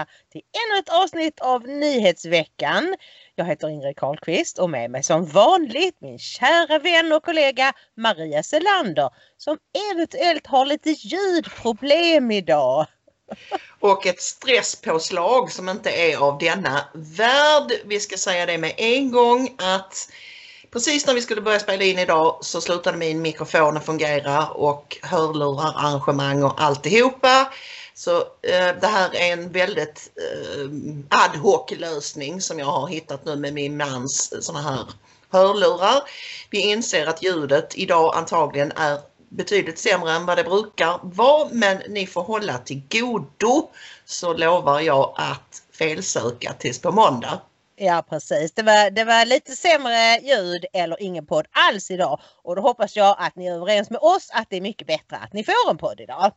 Välkomna till ännu ett avsnitt av Nyhetsveckan. Jag heter Ingrid Carlqvist och med mig som vanligt min kära vän och kollega Maria Selander som eventuellt har lite ljudproblem idag. Och ett stresspåslag som inte är av denna värld. Vi ska säga det med en gång att Precis när vi skulle börja spela in idag så slutade min mikrofon att fungera och hörlurar, arrangemang och alltihopa. Så eh, det här är en väldigt eh, ad hoc lösning som jag har hittat nu med min mans eh, såna här hörlurar. Vi inser att ljudet idag antagligen är betydligt sämre än vad det brukar vara men ni får hålla till godo så lovar jag att felsöka tills på måndag. Ja precis, det var, det var lite sämre ljud eller ingen podd alls idag och då hoppas jag att ni är överens med oss att det är mycket bättre att ni får en podd idag.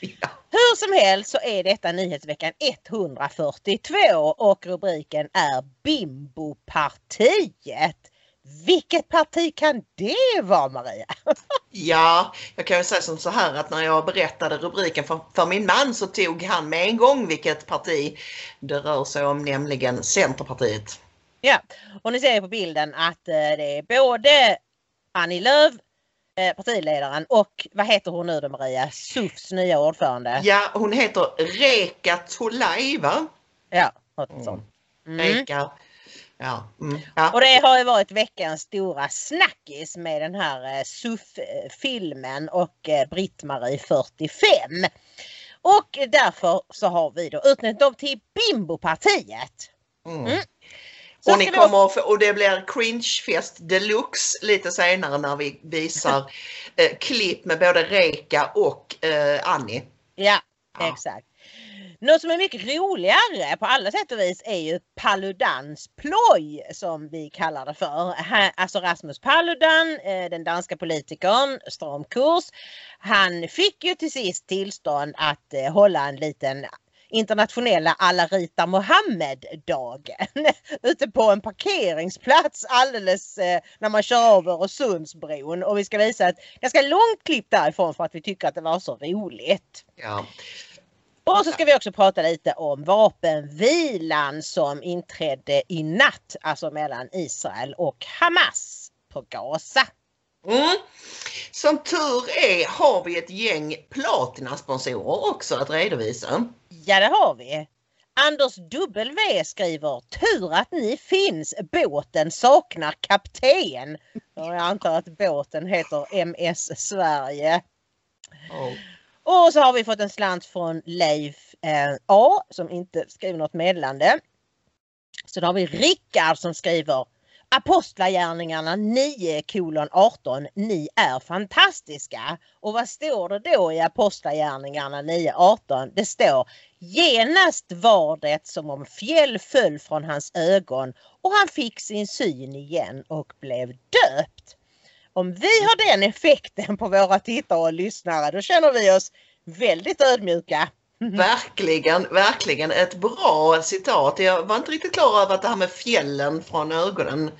Ja. Hur som helst så är detta nyhetsveckan 142 och rubriken är Bimbopartiet. Vilket parti kan det vara Maria? Ja, jag kan ju säga som så här att när jag berättade rubriken för, för, min man så tog han med en gång vilket parti det rör sig om, nämligen Centerpartiet. Ja, och ni ser på bilden att eh, det är både Annie Lööf, partiledaren och vad heter hon nu då Maria? SUFs nya ordförande. Ja, hon heter Reka Tolaj va? Ja, något sånt. Mm. Reka Ja. Mm. ja. Och det har ju varit veckans stora snackis med den här eh, SUF-filmen och eh, Britt-Marie 45. Och därför så har vi då utnämnt dem till Bimbopartiet. Mm. Och, ni kommer få, och det blir cringefest deluxe lite senare när vi visar eh, klipp med både Reka och eh, Annie. Ja, ja, exakt. Något som är mycket roligare på alla sätt och vis är ju Paludans ploj som vi kallar det för. Alltså Rasmus Paludan, eh, den danska politikern, stram kurs. Han fick ju till sist tillstånd att eh, hålla en liten internationella alla Rita Mohammed-dagen ute på en parkeringsplats alldeles eh, när man kör över Öresundsbron och vi ska visa ett ganska långt klipp därifrån för att vi tycker att det var så roligt. Ja. Och så ska vi också prata lite om vapenvilan som inträdde i natt, alltså mellan Israel och Hamas på Gaza. Mm. Som tur är har vi ett gäng platinasponsorer också att redovisa. Ja det har vi. Anders W skriver Tur att ni finns. Båten saknar kapten. Jag antar att båten heter MS Sverige. Oh. Och så har vi fått en slant från Leif eh, A som inte skriver något meddelande. Då har vi Rickard som skriver Apostlagärningarna 9 kolon 18. Ni är fantastiska. Och vad står det då i Apostlagärningarna 9 18? Det står Genast var det som om fjäll föll från hans ögon och han fick sin syn igen och blev döpt. Om vi har den effekten på våra tittare och lyssnare då känner vi oss väldigt ödmjuka. Verkligen, verkligen ett bra citat. Jag var inte riktigt klar över att det här med fjällen från ögonen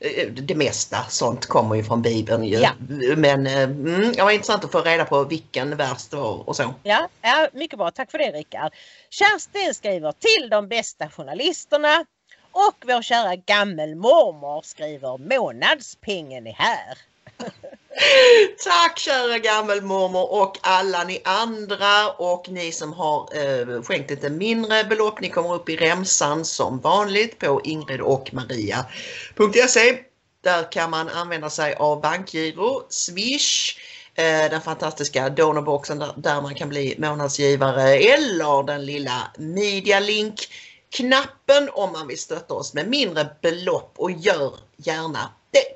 eh, det mesta sånt kommer ju från Bibeln ju. Ja. Men eh, mm, det var intressant att få reda på vilken vers det var och så. Ja, ja mycket bra. Tack för det Rickard. Kerstin skriver till de bästa journalisterna och vår kära gammelmormor skriver månadspengen är här. Tack kära gammelmormor och alla ni andra och ni som har eh, skänkt lite mindre belopp. Ni kommer upp i remsan som vanligt på ingridochmaria.se. Där kan man använda sig av bankgiro, Swish, eh, den fantastiska donorboxen där, där man kan bli månadsgivare eller den lilla Medialink knappen om man vill stötta oss med mindre belopp och gör gärna det.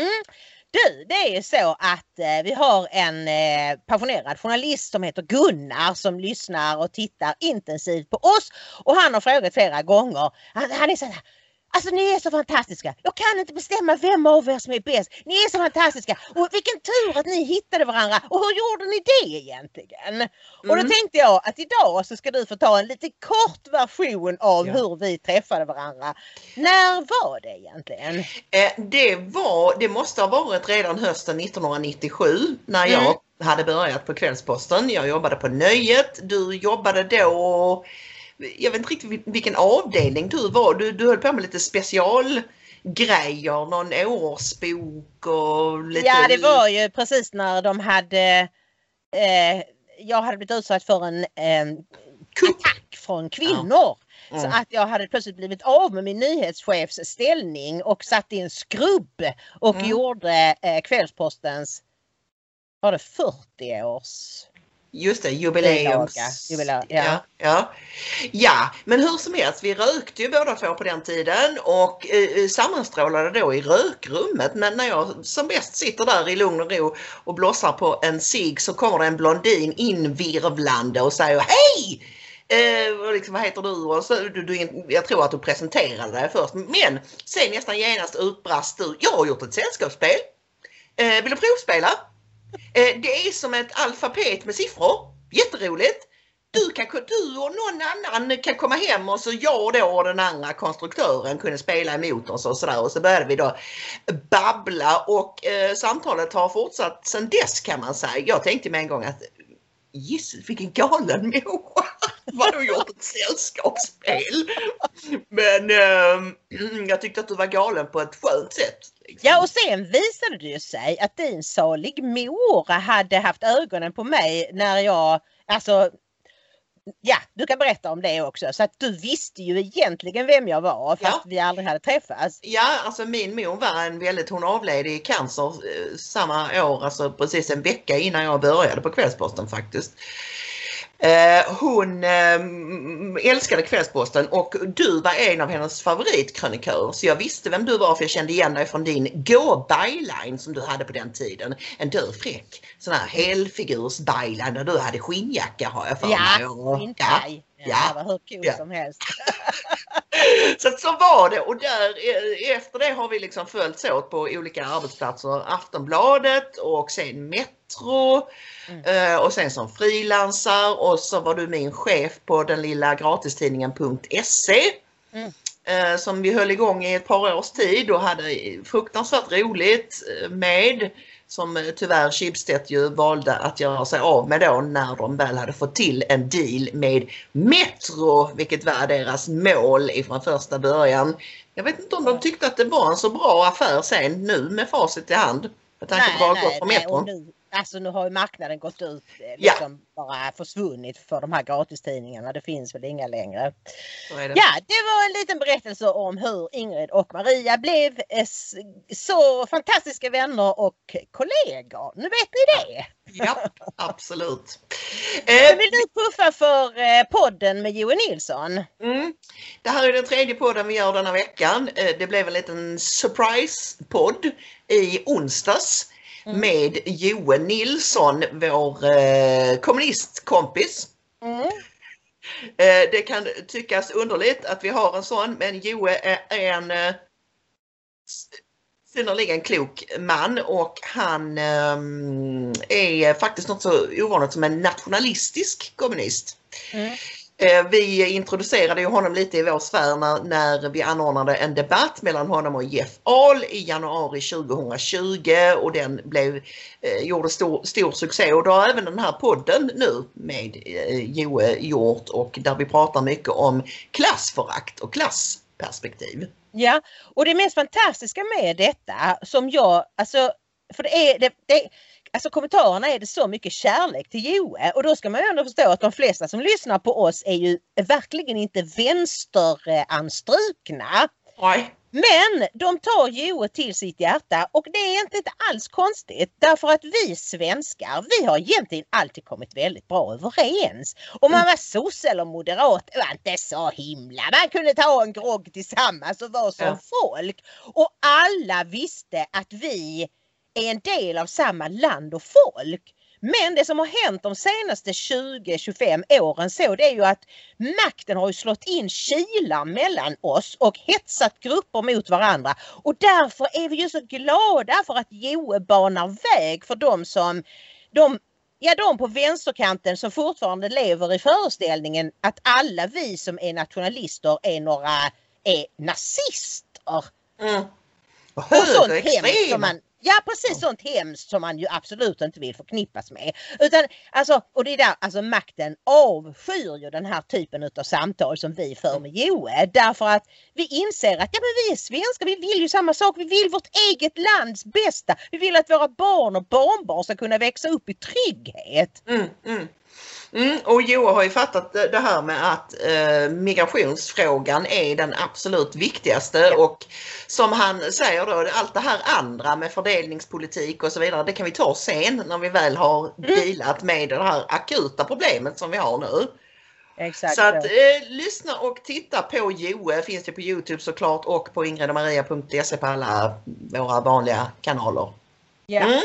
Mm. Du, det är så att eh, vi har en eh, passionerad journalist som heter Gunnar som lyssnar och tittar intensivt på oss och han har frågat flera gånger. Han, han är så här, Alltså ni är så fantastiska. Jag kan inte bestämma vem av er som är bäst. Ni är så fantastiska. Och vilken tur att ni hittade varandra. Och hur gjorde ni det egentligen? Mm. Och då mm. tänkte jag att idag så ska du få ta en lite kort version av ja. hur vi träffade varandra. När var det egentligen? Eh, det var, det måste ha varit redan hösten 1997 när jag mm. hade börjat på Kvällsposten. Jag jobbade på Nöjet. Du jobbade då jag vet inte riktigt vilken avdelning du var. Du, du höll på med lite specialgrejer, någon årsbok och lite... Ja det var ju precis när de hade eh, jag hade blivit utsatt för en eh, attack från kvinnor. Ja. Mm. Så att jag hade plötsligt blivit av med min nyhetschefs ställning och satt i en skrubb och mm. gjorde eh, Kvällspostens var det 40 års Just det, jubileums... Jubileum, ja. Ja, ja. ja, men hur som helst, vi rökte ju båda två på den tiden och eh, eh, sammanstrålade då i rökrummet. Men när jag som bäst sitter där i lugn och ro och blossar på en cigg så kommer det en blondin invirvlande och säger Hej! Eh, liksom, vad heter du? Och så, du, du? Jag tror att du presenterade dig först. Men sen nästan genast utbrast du. Jag har gjort ett sällskapsspel. Eh, vill du provspela? Eh, det är som ett alfabet med siffror. Jätteroligt. Du, kan, du och någon annan kan komma hem och så jag då och den andra konstruktören kunde spela emot oss och sådär och så började vi då babbla och eh, samtalet har fortsatt sedan dess kan man säga. Jag tänkte med en gång att Jesus vilken galen människa! Vadå gjort ett sällskapsspel? Men eh, jag tyckte att du var galen på ett skönt sätt. Liksom. Ja och sen visade det ju sig att din salig mor hade haft ögonen på mig när jag, alltså Ja, du kan berätta om det också. Så att du visste ju egentligen vem jag var fast ja. vi aldrig hade träffats. Ja, alltså min mor var en väldigt, hon avled i cancer eh, samma år, alltså precis en vecka innan jag började på Kvällsposten faktiskt. Eh, hon eh, älskade Kvällsposten och du var en av hennes favoritkrönikörer så jag visste vem du var för jag kände igen dig från din gå-byline som du hade på den tiden. En död fräck sån här helfigurs byline där du hade skinnjacka har jag för ja, mig. Och, ja, ja, ja, det var hur cool ja. som helst. så så var det och där, eh, efter det har vi liksom följts åt på olika arbetsplatser. Aftonbladet och sen Metro mm. Eh, och sen som frilansar och så var du min chef på den lilla gratistidningen.se mm. Eh, som vi höll igång i ett par års tid och hade fruktansvärt roligt med som eh, tyvärr Schibsted ju valde att göra sig av med då när de väl hade fått till en deal med Metro, vilket var deras mål ifrån första början. Jag vet inte om de tyckte att det var en så bra affär sen nu med facit i hand. Med tanke på vad det gått på Metro. Nu, alltså nu har ju marknaden gått ut, eh, liksom ja. bara försvunnit för de här gratistidningarna. Det finns väl inga längre. Det. Ja, det var en liten berättelse om hur Ingrid och Maria blev eh, så fantastiska vänner och kollegor. Nu vet ni det! Ja, absolut. Eh, vill du puffa för podden med Johan Nilsson? Mm. Det här är den tredje podden vi gör denna veckan. Det blev en liten surprise-podd i onsdags mm. med Joel Nilsson, vår eh, kommunistkompis. Mm. Eh, det kan tyckas underligt att vi har en sån men Joe är en eh, synnerligen klok man och han är faktiskt något så ovanligt som en nationalistisk kommunist. Mm. Eh, vi introducerade ju honom lite i vår sfär när, när vi anordnade en debatt mellan honom och Jeff Ahl i januari 2020 och den blev, eh, gjorde stor, stor succé och då har även den här podden nu med eh, Joe gjort och där vi pratar mycket om klassförakt och klassperspektiv. Ja, och det mest fantastiska med detta som jag, alltså för det är, det, det, alltså kommentarerna är det så mycket kärlek till Joe och då ska man ju ändå förstå att de flesta som lyssnar på oss är ju verkligen inte vänsteranstrukna. Nej. Men de tar Joe till sitt hjärta och det är inte, inte alls konstigt därför att vi svenskar vi har egentligen alltid kommit väldigt bra överens. Om man var sosse eller moderat var inte så himla. Man kunde ta en grogg tillsammans och vara som Ja. folk. Och alla visste att vi är en del av samma land och folk. Men det som har hänt de senaste 20-25 åren så det är ju att makten har ju slått in kilar mellan oss och hetsat grupper mot varandra. Och därför är vi ju så glada för att Joe banar väg för de som de, ja, de på vänsterkanten som fortfarande lever i föreställningen att alla vi som är nationalister är några är nazister. Mm. Och Och sånt hemskt som man, ja precis sånt hemskt som man ju absolut inte vill förknippas med. Utan alltså, och det är där, alltså makten avskyr ju den här typen utav samtal som vi för med Joe. Därför att vi inser att ja, men vi är svenskar, vi vill ju samma sak, vi vill vårt eget lands bästa. Vi vill att våra barn och barnbarn ska kunna växa upp i trygghet. Mm, mm. Mm, och Joe har ju fattat det här med att eh, migrationsfrågan är den absolut viktigaste Ja. och som han säger då, allt det här andra med fördelningspolitik och så vidare, det kan vi ta sen när vi väl har dealat med det här akuta problemet som vi har nu. Exakt. Så att eh, lyssna och titta på Joe finns det på Youtube såklart och på ingredomaria.se på alla våra vanliga kanaler. ja. Mm.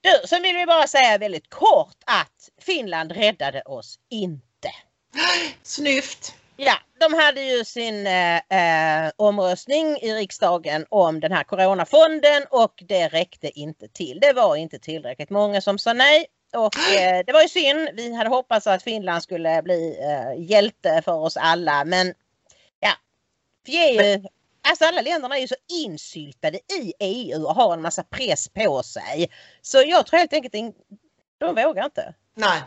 Du, sen vill vi bara säga väldigt kort att Finland räddade oss inte. Snyft! Ja, de hade ju sin eh, eh, omröstning i riksdagen om den här coronafonden och det räckte inte till. Det var inte tillräckligt många som sa nej. Och eh, det var ju synd. Vi hade hoppats att Finland skulle bli eh, hjälte för oss alla men ja, vi är ju, alltså alla länderna är ju så insyltade i EU och har en massa press på sig. Så jag tror helt enkelt de vågar inte. Nej,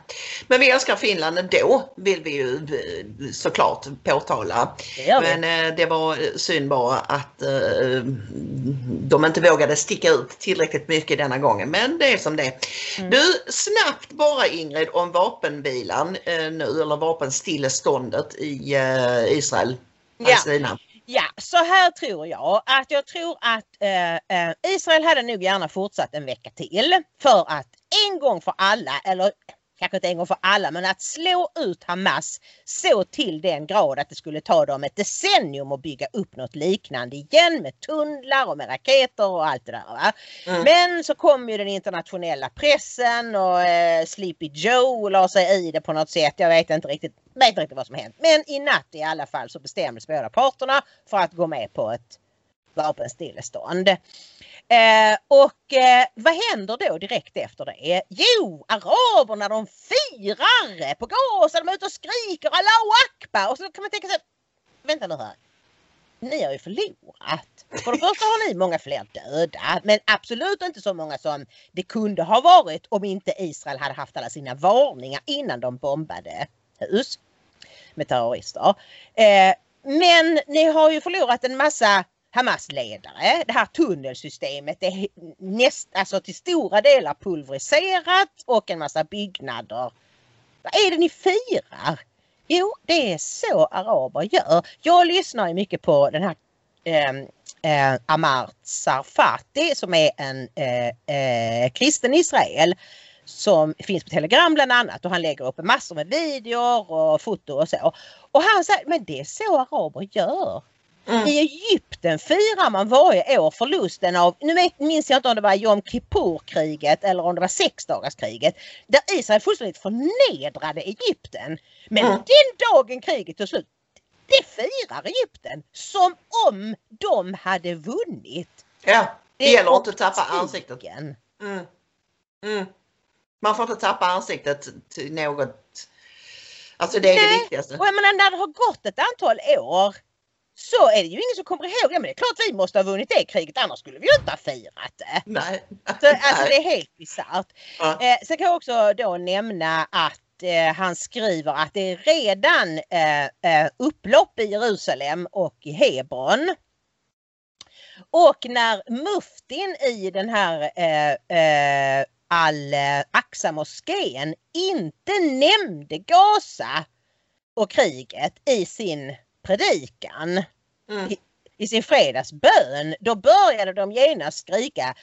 men vi älskar Finland ändå vill vi ju eh, såklart påtala. Det. Men eh, det var synd bara att eh, de inte vågade sticka ut tillräckligt mycket denna gången. Men det är som det är. Mm. Du, snabbt bara Ingrid om vapenvilan eh, nu eller vapenstilleståndet i eh, Israel. Ja. Palestina. Ja, så här tror jag att jag tror att eh, eh, Israel hade nog gärna fortsatt en vecka till för att en gång för alla, eller kanske inte en gång för alla, men att slå ut Hamas så till den grad att det skulle ta dem ett decennium att bygga upp något liknande igen med tunnlar och med raketer och allt det där. Va? Mm. Men så kom ju den internationella pressen och eh, Sleepy Joe la sig i det på något sätt. Jag vet inte riktigt, vet inte riktigt vad som hänt. Men i natt i alla fall så bestämdes båda parterna för att gå med på ett vapenstillestånd. Eh, och eh, vad händer då direkt efter det? Eh, jo, araberna de firar på Gaza, de är ute och skriker Allahu Akbar och så kan man tänka sig, vänta nu här. Ni har ju förlorat. För det första har ni många fler döda men absolut inte så många som det kunde ha varit om inte Israel hade haft alla sina varningar innan de bombade hus med terrorister. Eh, men ni har ju förlorat en massa Hamas-ledare. Det här tunnelsystemet är näst, alltså till stora delar pulveriserat och en massa byggnader. Vad är det ni firar? Jo, det är så araber gör. Jag lyssnar ju mycket på den här ehm, eh, eh, Amar Sarfati som är en eh, eh, kristen Israel som finns på Telegram bland annat och han lägger upp massor med videor och foto och så. Och han säger, men det är så araber gör. Mm. I Egypten firar man varje år förlusten av, nu minns jag inte om det var Jom Kippur-kriget eller om det var sexdagarskriget, där Israel fullständigt förnedrade Egypten. Men Mm. den dagen kriget tog slut, det firar Egypten som om de hade vunnit. Ja, det är gäller inte att tappa optiken. ansiktet. Mm. Mm. Man får inte tappa ansiktet till något. Alltså det är det Nej, viktigaste. Och jag menar när det har gått ett antal år så är det ju ingen som kommer ihåg, ja men det är klart vi måste ha vunnit det kriget annars skulle vi ju inte ha firat det. Nej. Så, alltså det är helt bisarrt. Ja. Eh, sen kan jag också då nämna att eh, han skriver att det är redan eh, eh, upplopp i Jerusalem och i Hebron. Och när muftin i den här eh, eh, Al-Aqsa-moskén inte nämnde Gaza och kriget i sin predikan, Mm. i, i sin fredagsbön, då började de genast skrika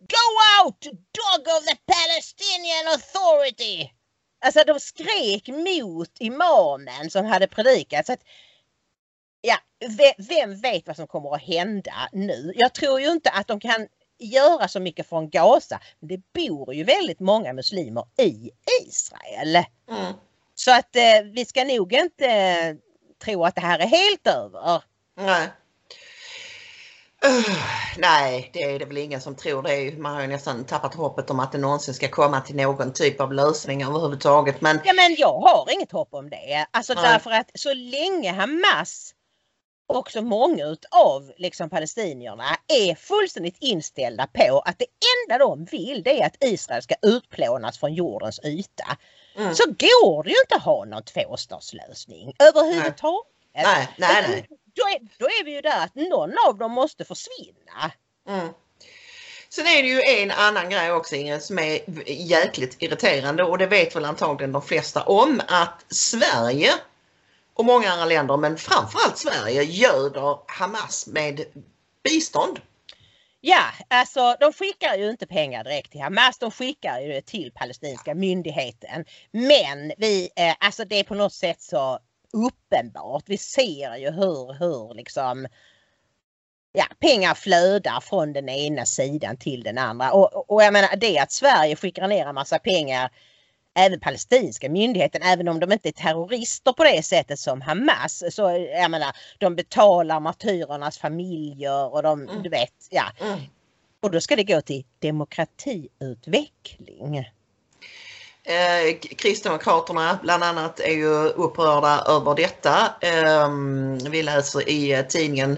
Go out, dog of the Palestinian Authority! Alltså de skrek mot imamen som hade predikat. Så att, ja, vem, vet vad som kommer att hända nu? Jag tror ju inte att de kan göra så mycket från Gaza. Men det bor ju väldigt många muslimer i Israel. Mm. Så att eh, vi ska nog inte tro att det här är helt över. Nej. Uh, nej, det är det väl ingen som tror. Det är, man har ju nästan tappat hoppet om att det någonsin ska komma till någon typ av lösning överhuvudtaget. Men Ja men jag har inget hopp om det. Alltså Nej. därför att så länge Hamas och så många utav liksom palestinierna är fullständigt inställda på att det enda de vill det är att Israel ska utplånas från jordens yta. mm, Så går det ju inte att ha någon tvåstatslösning överhuvudtaget. nej, nej, Utan nej. Då, är, då är vi ju där att någon av dem måste försvinna. Mm. Sen är det ju en annan grej också Ingrid som är jäkligt irriterande och det vet väl antagligen de flesta om att Sverige och många andra länder men framförallt Sverige göder Hamas med bistånd. Ja, alltså de skickar ju inte pengar direkt till Hamas, de skickar ju det till palestinska myndigheten. Men vi, eh, alltså det är på något sätt så uppenbart. Vi ser ju hur, hur liksom ja, pengar flödar från den ena sidan till den andra. Och, och- och jag menar det att Sverige skickar ner en massa pengar även palestinska myndigheten, även om de inte är terrorister på det sättet som Hamas. Så jag menar, de betalar martyrernas familjer och de, Mm. du vet, ja. Mm. Och då ska det gå till demokratiutveckling. Eh, Kristdemokraterna bland annat är ju upprörda över detta. Eh, vi läser i eh, tidningen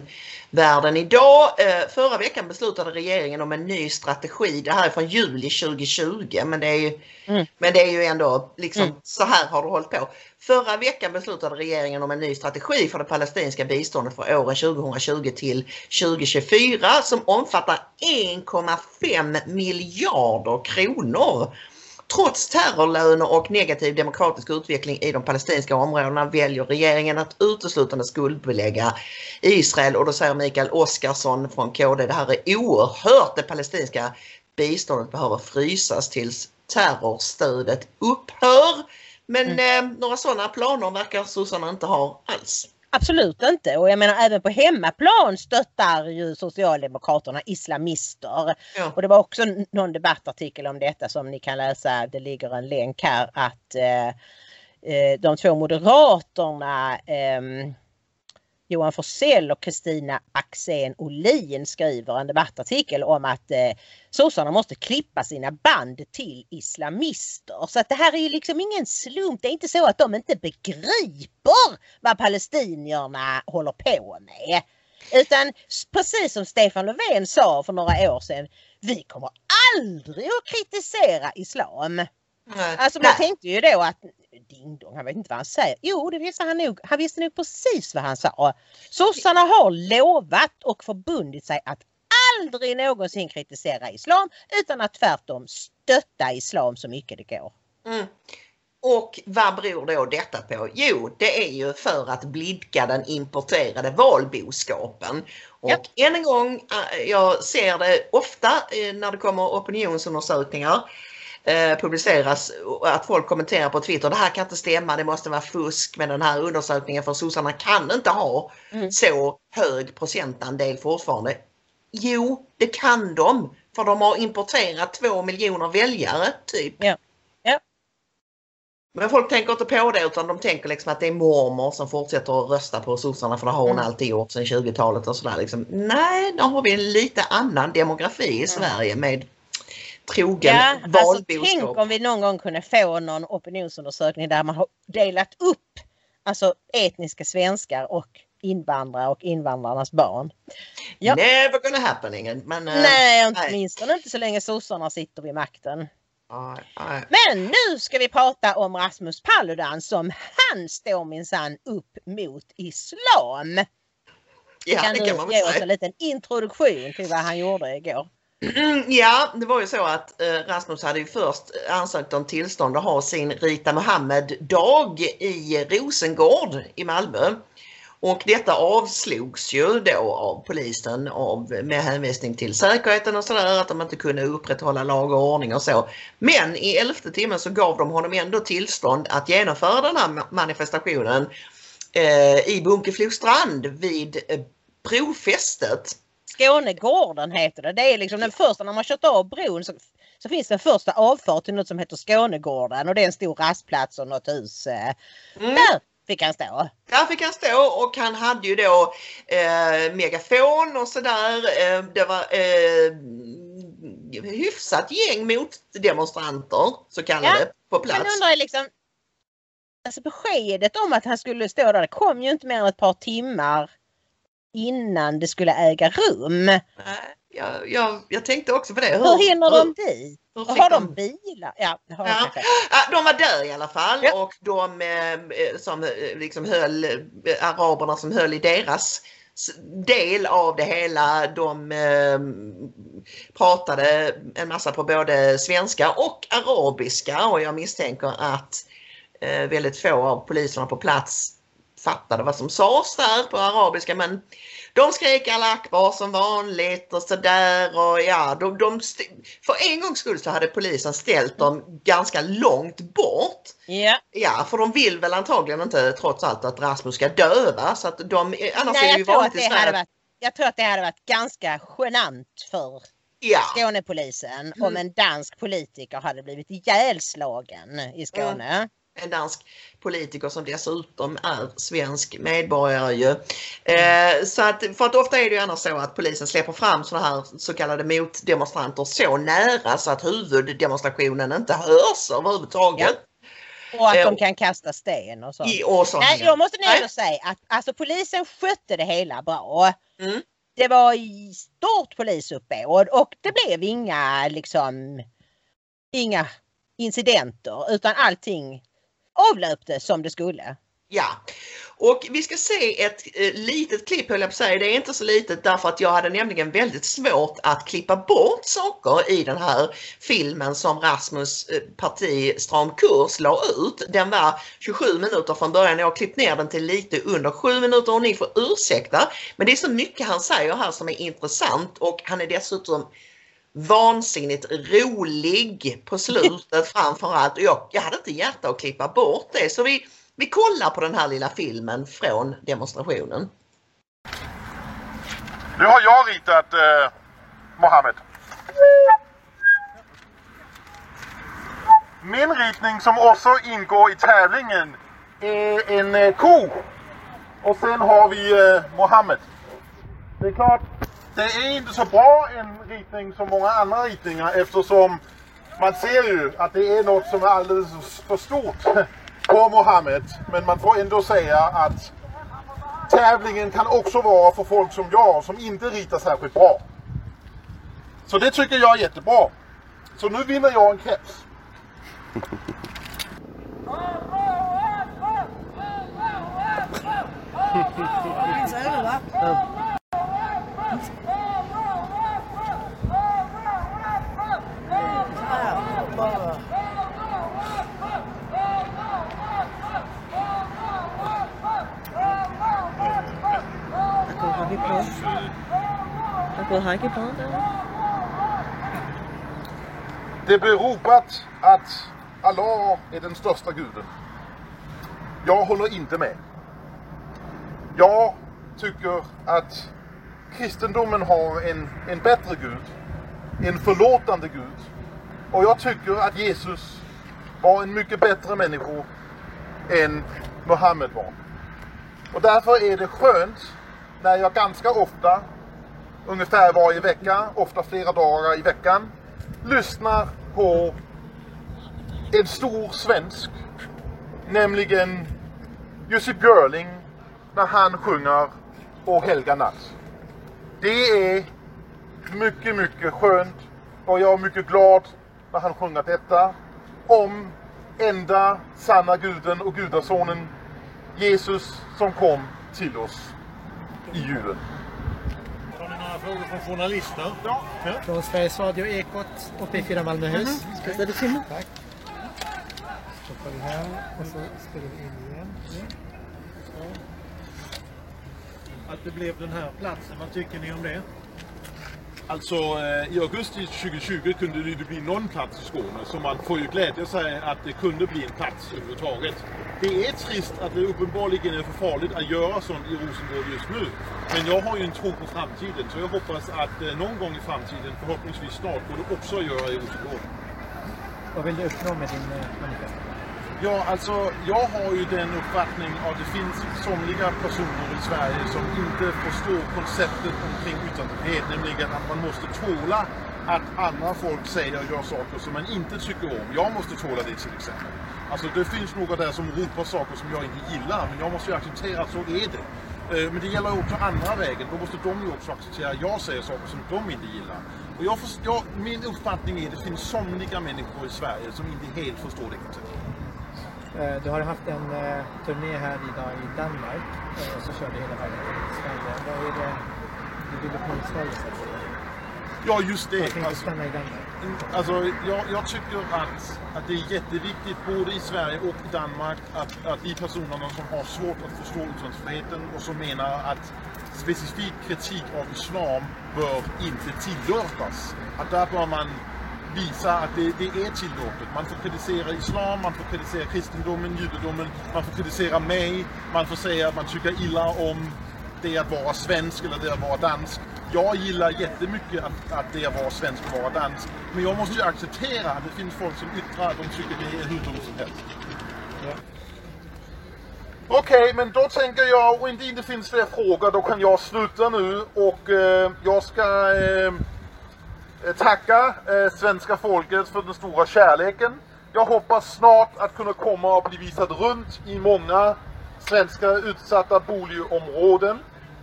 Världen idag. Eh, förra veckan beslutade regeringen om en ny strategi. Det här är från juli 2020 men det är ju, Mm. men det är ju ändå liksom Mm. så här har det hållit på. Förra veckan beslutade regeringen om en ny strategi för det palestinska biståndet för åren 2020 till 2024 som omfattar 1,5 miljarder kronor. Trots terrorlöner och negativ demokratisk utveckling i de palestinska områdena väljer regeringen att uteslutande skuldbelägga Israel och då säger Mikael Oskarsson från KD det här är oerhört. Det palestinska biståndet behöver frysas tills terrorstödet upphör. Men eh, några sådana planer verkar sossarna inte ha alls. Absolut inte och jag menar även på hemmaplan stöttar ju Socialdemokraterna islamister. Ja. Och det var också någon debattartikel om detta som ni kan läsa, det ligger en länk här att eh, eh, de två moderaterna ehm, Johan Forsell och Kristina Axén Olin skriver en debattartikel om att eh, sossarna måste klippa sina band till islamister. Så att det här är ju liksom ingen slump. Det är inte så att de inte begriper vad palestinierna håller på med. Utan precis som Stefan Löfven sa för några år sedan, vi kommer aldrig att kritisera islam. Nej. Alltså man tänkte ju då att ding dong, han vet inte vad han säger. Jo, det visste han nog. Han visste nog precis vad han sa. Sossarna har lovat och förbundit sig att aldrig någonsin kritisera islam utan att tvärtom stötta islam så mycket det går. Mm. Och vad beror då detta på? Jo, det är ju för att blidka den importerade valboskapen. Och Ja. än en gång, eh, jag ser det ofta eh, när det kommer opinionsundersökningar eh, publiceras att folk kommenterar på Twitter det här kan inte stämma, det måste vara fusk med den här undersökningen för sossarna kan inte ha Mm. så hög procentandel fortfarande. Jo, det kan de för de har importerat två miljoner väljare typ. Ja. Ja. Men folk tänker inte på det utan de tänker liksom att det är mormor som fortsätter att rösta på sossarna för det har hon Mm. alltid gjort sedan 20-talet och sådär. Liksom. Nej, då har vi en lite annan demografi i Sverige med trogen Ja, alltså valboskap. tänk om vi någon gång kunde få någon opinionsundersökning där man har delat upp alltså etniska svenskar och invandrare och invandrarnas barn. ja. Never gonna happen. Men, eh, Nej, åtminstone inte så länge sossarna sitter vid makten. Men nu ska vi prata om Rasmus Paludan som han står minsann upp mot islam. Ja, kan det du kan man väl ge oss säga. en liten introduktion till vad han gjorde igår? Mm, ja, det var ju så att eh, Rasmus hade ju först ansökt om tillstånd att ha sin Rita Mohammed-dag i Rosengård i Malmö. Och detta avslogs ju då av polisen av, med hänvisning till säkerheten och sådär, att de inte kunde upprätthålla lag och ordning och så. Men i elfte timmen så gav de honom ändå tillstånd att genomföra den här manifestationen eh, i Bunkeflostrand vid eh, brofästet. Skånegården heter det. Det är liksom den första, när man kört av bron så, så finns det en första avfart till något som heter Skånegården och det är en stor rastplats och något hus. Eh, Mm. Där fick han stå. Där fick han stå och han hade ju då eh, megafon och sådär. Eh, det var eh, hyfsat gäng motdemonstranter så kallade på Man plats. undrar ju liksom Alltså beskedet om att han skulle stå där det kom ju inte mer än ett par timmar innan det skulle äga rum. Nej, jag, jag, jag tänkte också på det. Hur hinner de dit? hur har de bilar? Ja, har de Ja. Ja, de var där i alla fall Ja. och de eh, som eh, liksom höll, eh, araberna som höll i deras del av det hela, de eh, pratade en massa på både svenska och arabiska och jag misstänker att väldigt få av poliserna på plats fattade vad som sades där på arabiska men de skrek alla akbar som vanligt och sådär och ja, de, de, för en gångs skull så hade polisen ställt dem ganska långt bort. Ja. Ja, för de vill väl antagligen inte trots allt att Rasmus ska döva så att de, annars är Nej, det ju vanligt att det hade varit, jag tror att det hade varit ganska genant för Ja, Skånepolisen Mm. om en dansk politiker hade blivit ihjälslagen i Skåne. En dansk politiker som dessutom är svensk medborgare ju. Eh, så att, för att ofta är det ju annars så att polisen släpper fram sådana här så kallade motdemonstranter så nära så att huvuddemonstrationen inte hörs överhuvudtaget. Och att Eh, de kan kasta sten och så. Och Nej, jag måste nog ändå säga att alltså, polisen skötte det hela bra. Mm. Det var stort polisuppbåd och det blev inga liksom inga incidenter utan allting avlöpte som det skulle. Ja, och vi ska se ett eh, litet klipp höll jag på att säga. Det är inte så litet därför att jag hade nämligen väldigt svårt att klippa bort saker i den här filmen som Rasmus eh, parti Stram kurs la ut. Den var 27 minuter från början. Jag har klippt ner den till lite under 7 minuter och ni får ursäkta. Men det är så mycket han säger här som är intressant och han är dessutom vansinnigt rolig på slutet framförallt. Jag, jag hade inte hjärta att klippa bort det så vi, vi kollar på den här lilla filmen från demonstrationen. Nu har jag ritat eh, Mohammed. Min ritning som också ingår i tävlingen är en eh, ko. Och sen har vi eh, Mohammed. Det är klart, det är inte så bra en ritning som många andra ritningar eftersom man ser ju att det är något som är alldeles för stort på Mohammed. Men man får ändå säga att tävlingen kan också vara för folk som jag som inte ritar särskilt bra. Så det tycker jag är jättebra. Så nu vinner jag en keps. Det blir ropat att Allah är den största guden. Jag håller inte med. Jag tycker att kristendomen har en, en bättre Gud. En förlåtande Gud. Och jag tycker att Jesus var en mycket bättre människa än Muhammed var. Och därför är det skönt när jag ganska ofta, ungefär varje vecka, ofta flera dagar i veckan, lyssnar på en stor svensk, nämligen Jussi Björling, när han sjunger O helga natt. Det är mycket, mycket skönt och jag är mycket glad när han sjunger detta om enda sanna guden och gudasonen Jesus som kom till oss i julen frågor från journalister. Ja. Från Sveriges Radio Ekot och P4 Malmöhus. Ska ställa till mig? Tack. Stoppar vi här och så spelar vi in igen. Att det blev den här platsen, vad tycker ni om det? Alltså eh, i augusti 2020 kunde det inte bli någon plats i Skåne så man får ju glädja sig att det kunde bli en plats överhuvudtaget. Det är trist att det uppenbarligen är för farligt att göra sånt i Rosengård just nu. Men jag har ju en tro på framtiden så jag hoppas att eh, någon gång i framtiden, förhoppningsvis snart, går det också att göra i Rosengård. Vad vill du uppnå med din eh, manifestation? Ja, alltså jag har ju den uppfattningen att det finns somliga personer i Sverige som inte förstår konceptet omkring yttrandefrihet, nämligen att man måste tåla att andra folk säger och gör saker som man inte tycker om. Jag måste tåla det till exempel. Alltså det finns några där som ropar saker som jag inte gillar, men jag måste ju acceptera att så är det. Eh, men det gäller också andra vägen. Då måste de ju också acceptera att jag säger saker som de inte gillar. Och jag jag, min uppfattning är att det finns somliga människor i Sverige som inte helt förstår det konceptet. Eh, Du har haft en eh, turné här idag i Danmark eh, och så kör du hela vägen till Sverige. Vad är det du vill uppnå i Sverige? så att säga? Ja, just det. Varför Alltså, stanna i Danmark? Alltså, jag, jag tycker att, att det är jätteviktigt både i Sverige och i Danmark att, att de personerna som har svårt att förstå yttrandefriheten och som menar att specifik kritik av islam bör inte tillåtas. Att där bör man visa att det, det är tillåtet. Man får kritisera islam, man får kritisera kristendomen, judendomen, man får kritisera mig, man får säga att man tycker illa om det att vara svensk eller det att vara dansk. Jag gillar jättemycket att, att det att vara svensk och vara dansk. Men jag måste ju acceptera att det finns folk som yttrar att de tycker det är hur dumt som helst. Okej, men då tänker jag, och det inte finns fler frågor, då kan jag sluta nu och eh, jag ska eh, Eh, tacka eh, svenska folket för den stora kärleken. Jag hoppas snart att kunna komma och bli visad runt i många svenska utsatta boligområden.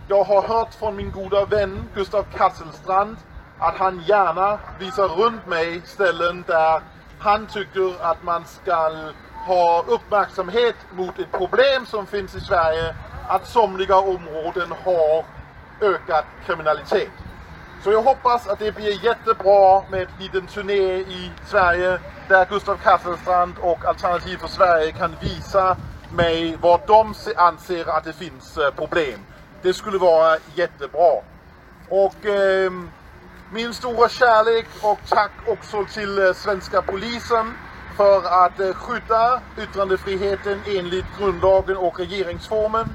Jag har hört från min goda vän Gustav Kasselstrand att han gärna visar runt mig ställen där han tycker att man ska ha uppmärksamhet mot ett problem som finns i Sverige, att somliga områden har ökat kriminalitet. Så jag hoppas att det blir jättebra med en liten turné i Sverige där Gustav Kasselstrand och Alternativ för Sverige kan visa mig var de anser att det finns eh, problem. Det skulle vara jättebra. Och eh, min stora kärlek och tack också till eh, svenska polisen för att eh, skydda yttrandefriheten enligt grundlagen och regeringsformen.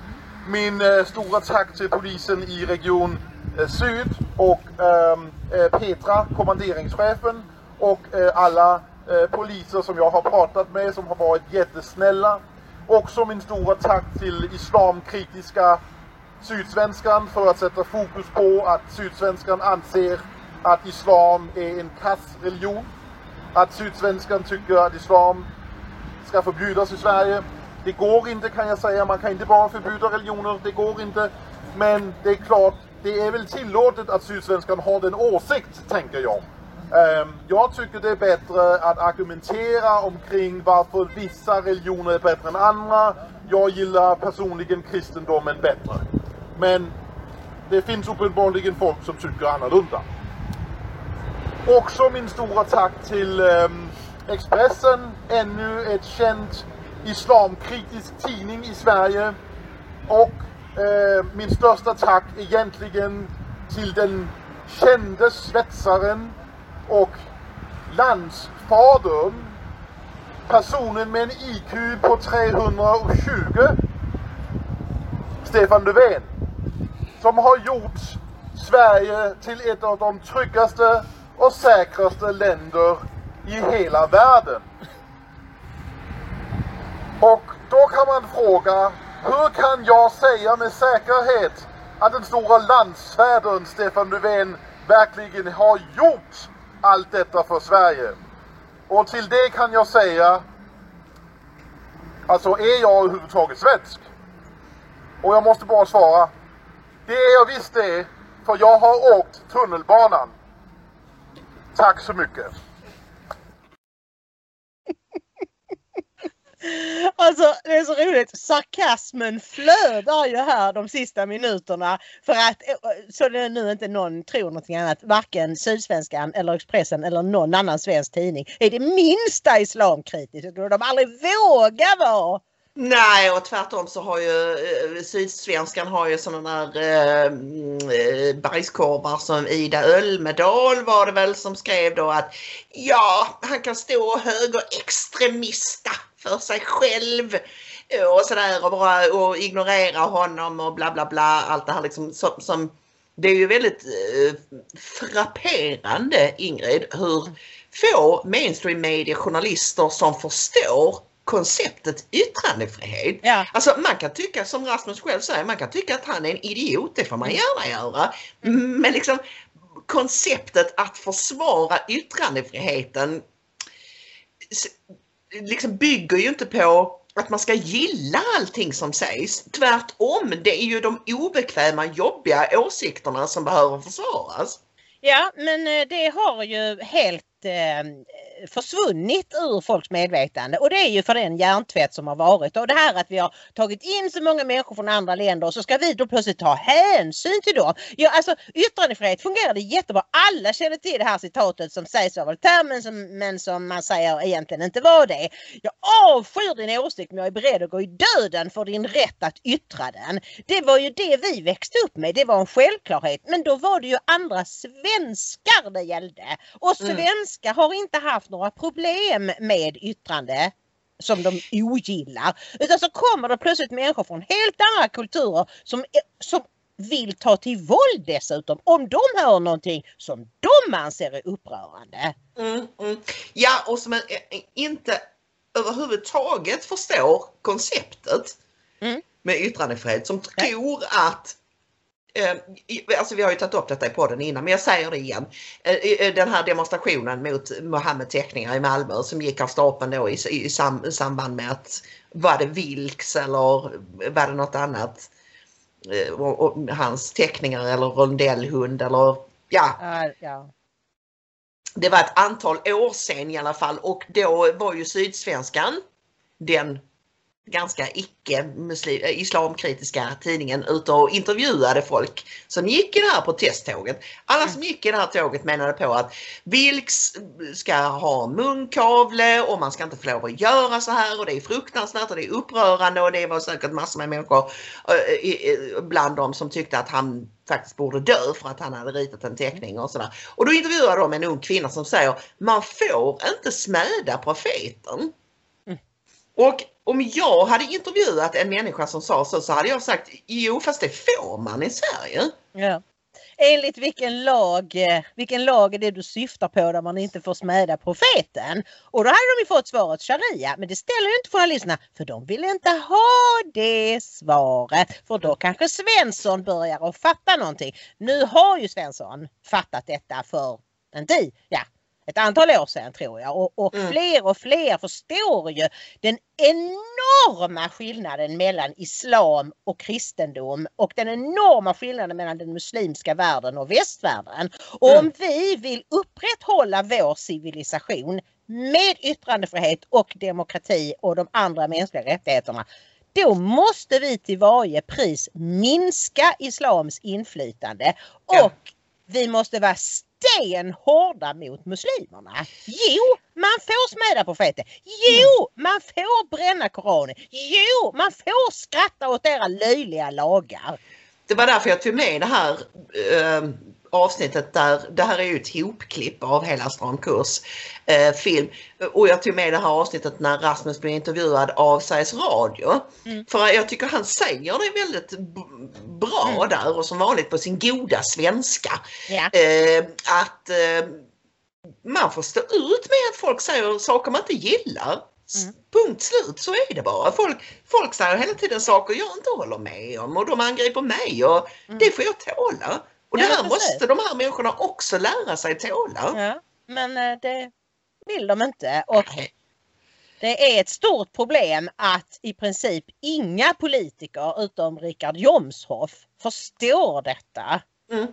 Min eh, stora tack till polisen i region Eh, Syd och ehm, eh, Petra, kommanderingschefen och eh, alla poliser som jag har pratat med som har varit jättesnälla. Också min stora tack till islamkritiska Sydsvenskan för att sätta fokus på att Sydsvenskan anser att islam är en kass religion. Att Sydsvenskan tycker att islam ska förbjudas i Sverige. Det går inte kan jag säga, man kan inte bara förbjuda religioner, det går inte. Men det är klart, det är väl tillåtet att Sydsvenskan har den åsikt, tänker jag. Ehm, jag tycker det är bättre att argumentera omkring varför vissa religioner är bättre än andra. Jag gillar personligen kristendomen bättre. Men det finns uppenbarligen folk som tycker annorlunda. Också min stora tack till ehm, Expressen, ännu ett känt islamkritisk tidning i Sverige. Och eh, min största tack egentligen till den kände svetsaren och landsfadern, personen med en IQ på 320, Stefan Löfven, som har gjort Sverige till ett av de tryggaste och säkraste länder i hela världen. Och då kan man fråga, hur kan jag säga med säkerhet att den stora landsfädern Stefan Löfven verkligen har gjort allt detta för Sverige? Och till det kan jag säga, alltså är jag överhuvudtaget svensk? Och jag måste bara svara, det är jag visst det, för jag har åkt tunnelbanan. Tack så mycket. Alltså det är så roligt. Sarkasmen flödar ju här de sista minuterna. För att, eh, så det nu inte någon tror någonting annat, varken Sydsvenskan eller Expressen eller någon annan svensk tidning är det minsta islamkritisk. Det skulle de aldrig våga vara. Nej och tvärtom så har ju eh, Sydsvenskan har ju sådana där eh, mm, eh bajskorvar som Ida Ölmedal var det väl som skrev då att ja, han kan stå högerextremista för sig själv och sådär och bara och ignorera honom och bla bla bla allt det här liksom som, som det är ju väldigt eh, frapperande Ingrid hur få mainstream media journalister som förstår konceptet yttrandefrihet. Ja. Alltså man kan tycka som Rasmus själv säger, man kan tycka att han är en idiot, det får man gärna göra. Men liksom konceptet att försvara yttrandefriheten liksom bygger ju inte på att man ska gilla allting som sägs. Tvärtom, det är ju de obekväma, jobbiga åsikterna som behöver försvaras. Ja, men eh, det har ju helt eh, försvunnit ur folks medvetande och det är ju för den hjärntvätt som har varit och det här att vi har tagit in så många människor från andra länder och så ska vi då plötsligt ta hänsyn till dem. Ja, alltså yttrandefrihet fungerade jättebra. Alla känner till det här citatet som sägs av Voltaire men som, men som man säger egentligen inte var det. Jag avskyr din åsikt men jag är beredd att gå i döden för din rätt att yttra den. Det var ju det vi växte upp med. Det var en självklarhet. Men då var det ju andra svenskar det gällde. Och Mm. svenskar har inte haft några problem med yttrande som de ogillar. Utan så kommer det plötsligt människor från helt andra kulturer som, som vill ta till våld dessutom om de hör någonting som de anser är upprörande. Mm, mm. Ja, och som är- inte överhuvudtaget förstår konceptet Mm. med yttrandefrihet. Som tror att Alltså vi har ju tagit upp detta i podden innan men jag säger det igen. Eh, eh, Den här demonstrationen mot Mohammed-teckningar i Malmö som gick av stapeln då i, i, sam, i samband med att var det Vilks eller var det något annat? Eh, Och, och hans teckningar eller rondellhund eller ja, Ja, ja. det var ett antal år sedan i alla fall och då var ju Sydsvenskan den ganska icke-islamkritiska tidningen ute och intervjuade folk som gick i det här protesttåget. Alla som gick i det här tåget menade på att Vilks ska ha munkavle och man ska inte få lov att göra så här och det är fruktansvärt och det är upprörande och det var säkert massor med människor eh, bland dem som tyckte att han faktiskt borde dö för att han hade ritat en teckning och sådär. Och då intervjuar de en ung kvinna som säger man får inte smäda profeten. Och om jag hade intervjuat en människa som sa så, så hade jag sagt jo fast det får man i Sverige. Ja. Enligt vilken lag, eh, vilken lag är det du syftar på där man inte får smäda profeten? Och då hade de ju fått svaret sharia men det ställer ju inte journalisterna för de vill inte ha det svaret. För då kanske Svensson börjar att fatta någonting. Nu har ju Svensson fattat detta för en tid, ja ett antal år sedan tror jag och, och Mm. fler och fler förstår ju den enorma skillnaden mellan islam och kristendom och den enorma skillnaden mellan den muslimska världen och västvärlden. Och Mm. om vi vill upprätthålla vår civilisation med yttrandefrihet och demokrati och de andra mänskliga rättigheterna då måste vi till varje pris minska islams inflytande och Ja. vi måste vara stenhårda mot muslimerna. Jo, man får smäda profeten. Jo, man får bränna Koranen. Jo, man får skratta åt era löjliga lagar. Det var därför jag tog med det här eh, avsnittet där, det här är ju ett hopklipp av hela Stramkurs eh, film. Och jag tog med det här avsnittet när Rasmus blev intervjuad av Sveriges Radio. Mm. För jag tycker han säger det väldigt bra Mm. där och som vanligt på sin goda svenska. Ja. Eh, att eh, man får stå ut med att folk säger saker man inte gillar. Mm. Punkt slut, så är det bara. Folk, folk säger hela tiden saker jag inte håller med om och de angriper mig och Mm. det får jag tåla. Och Ja, det här precis. måste de här människorna också lära sig tåla. Ja, men eh, det vill de inte. Och det är ett stort problem att i princip inga politiker utom Richard Jomshof förstår detta. Mm.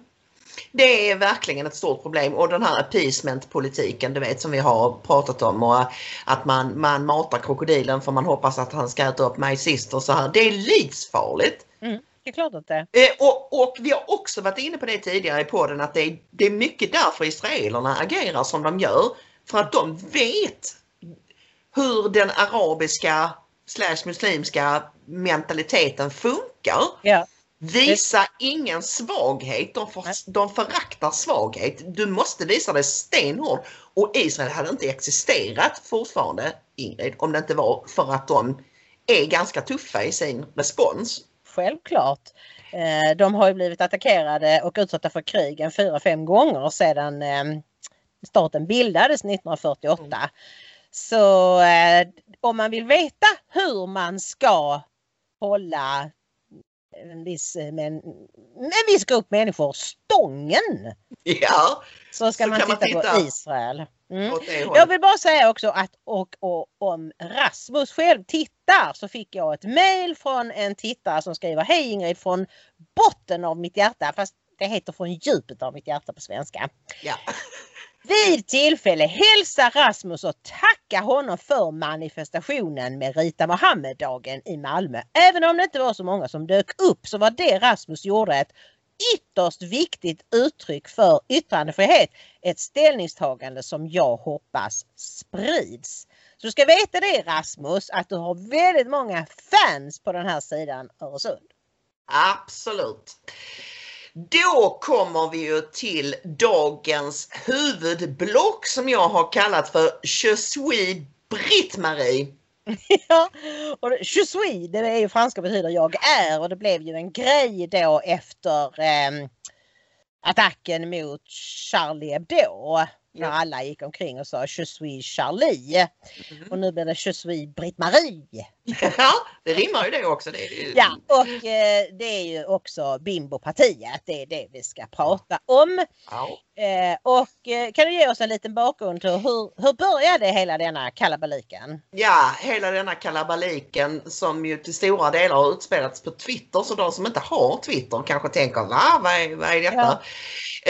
Det är verkligen ett stort problem och den här appeasement-politiken du vet som vi har pratat om och att man, man matar krokodilen för man hoppas att han ska äta upp My Sister så här. Det är livsfarligt. Mm, det är klart att det. Eh, och, och vi har också varit inne på det tidigare i podden att det är, det är mycket därför israelerna agerar som de gör. För att de vet hur den arabiska slash muslimska mentaliteten funkar. Ja. Visa ingen svaghet, de, för, de föraktar svaghet. Du måste visa det stenhårt. Och Israel hade inte existerat fortfarande, Ingrid, om det inte var för att de är ganska tuffa i sin respons. Självklart. Eh, De har ju blivit attackerade och utsatta för krig en fyra, fem gånger sedan eh, staten bildades 1948. Så eh, om man vill veta hur man ska hålla en viss, eh, men, en viss grupp människor stången Ja, så ska Så man titta, man titta. på Israel. Mm. Jag vill bara säga också att och, och, om Rasmus själv tittar så fick jag ett mail från en tittare som skriver Hej Ingrid från botten av mitt hjärta fast det heter från djupet av mitt hjärta på svenska. Ja. Vid tillfälle hälsa Rasmus och tacka honom för manifestationen med Rita Mohammed-dagen i Malmö. Även om det inte var så många som dök upp så var det Rasmus gjorde ett ytterst viktigt uttryck för yttrandefrihet. Ett ställningstagande som jag hoppas sprids. Så du ska veta det Rasmus att du har väldigt många fans på den här sidan Öresund. Absolut. Då kommer vi ju till dagens huvudblock som jag har kallat för Je suis Britt-Marie. Ja, och je suis, det är ju franska betyder jag är och det blev ju en grej då efter eh, attacken mot Charlie Hebdo. När alla gick omkring och sa je suis Charlie. Mm. Och nu blir det je suis Britt-Marie. Ja, det rimmar ju det också. Det ju... Ja, och eh, det är ju också Bimbo-partiet. Det är det vi ska prata om. Ja. Eh, och eh, kan du ge oss en liten bakgrund till hur, hur började hela denna kalabaliken? Ja, hela denna kalabaliken som ju till stora delar har utspelats på Twitter. Så de som inte har Twitter kanske tänker, va? Vad är, vad är detta? Ja.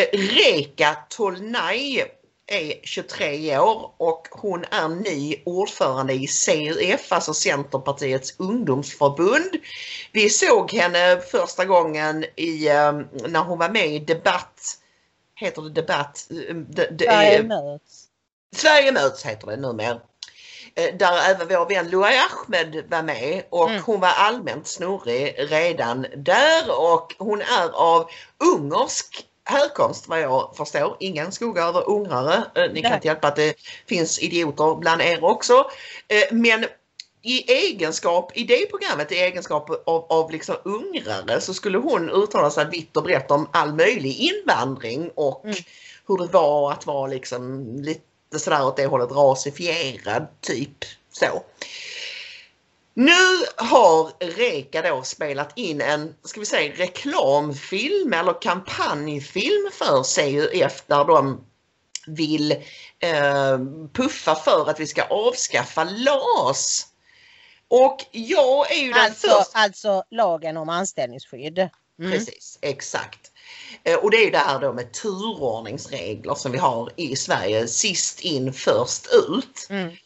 Eh, Reka Tolnai är 23 år och hon är ny ordförande i CUF, alltså Centerpartiets ungdomsförbund. Vi såg henne första gången i, eh, när hon var med i Debatt. Heter det Debatt? Eh, Det, det Sverige möts. Sverige möts heter det numera. Eh, Där även vår vän Louai Ahmed var med och Mm. hon var allmänt snurrig redan där och hon är av ungersk härkomst vad jag förstår. Ingen skugga över ungrare. Eh, Ni kan Nej. inte hjälpa att det finns idioter bland er också. Eh, Men i egenskap, i det programmet, i egenskap av, av liksom ungrare så skulle hon uttala sig vitt och brett om all möjlig invandring och Mm. hur det var att vara liksom lite sådär åt det hållet rasifierad typ så. Nu har Reka då spelat in en, ska vi säga reklamfilm eller kampanjfilm för CUF där de vill eh, puffa för att vi ska avskaffa LAS. Och jag är ju den Alltså, första alltså lagen om anställningsskydd. Mm. Precis, exakt. Eh, Och det är ju det här då med turordningsregler som vi har i Sverige. Sist in, först ut. Mm.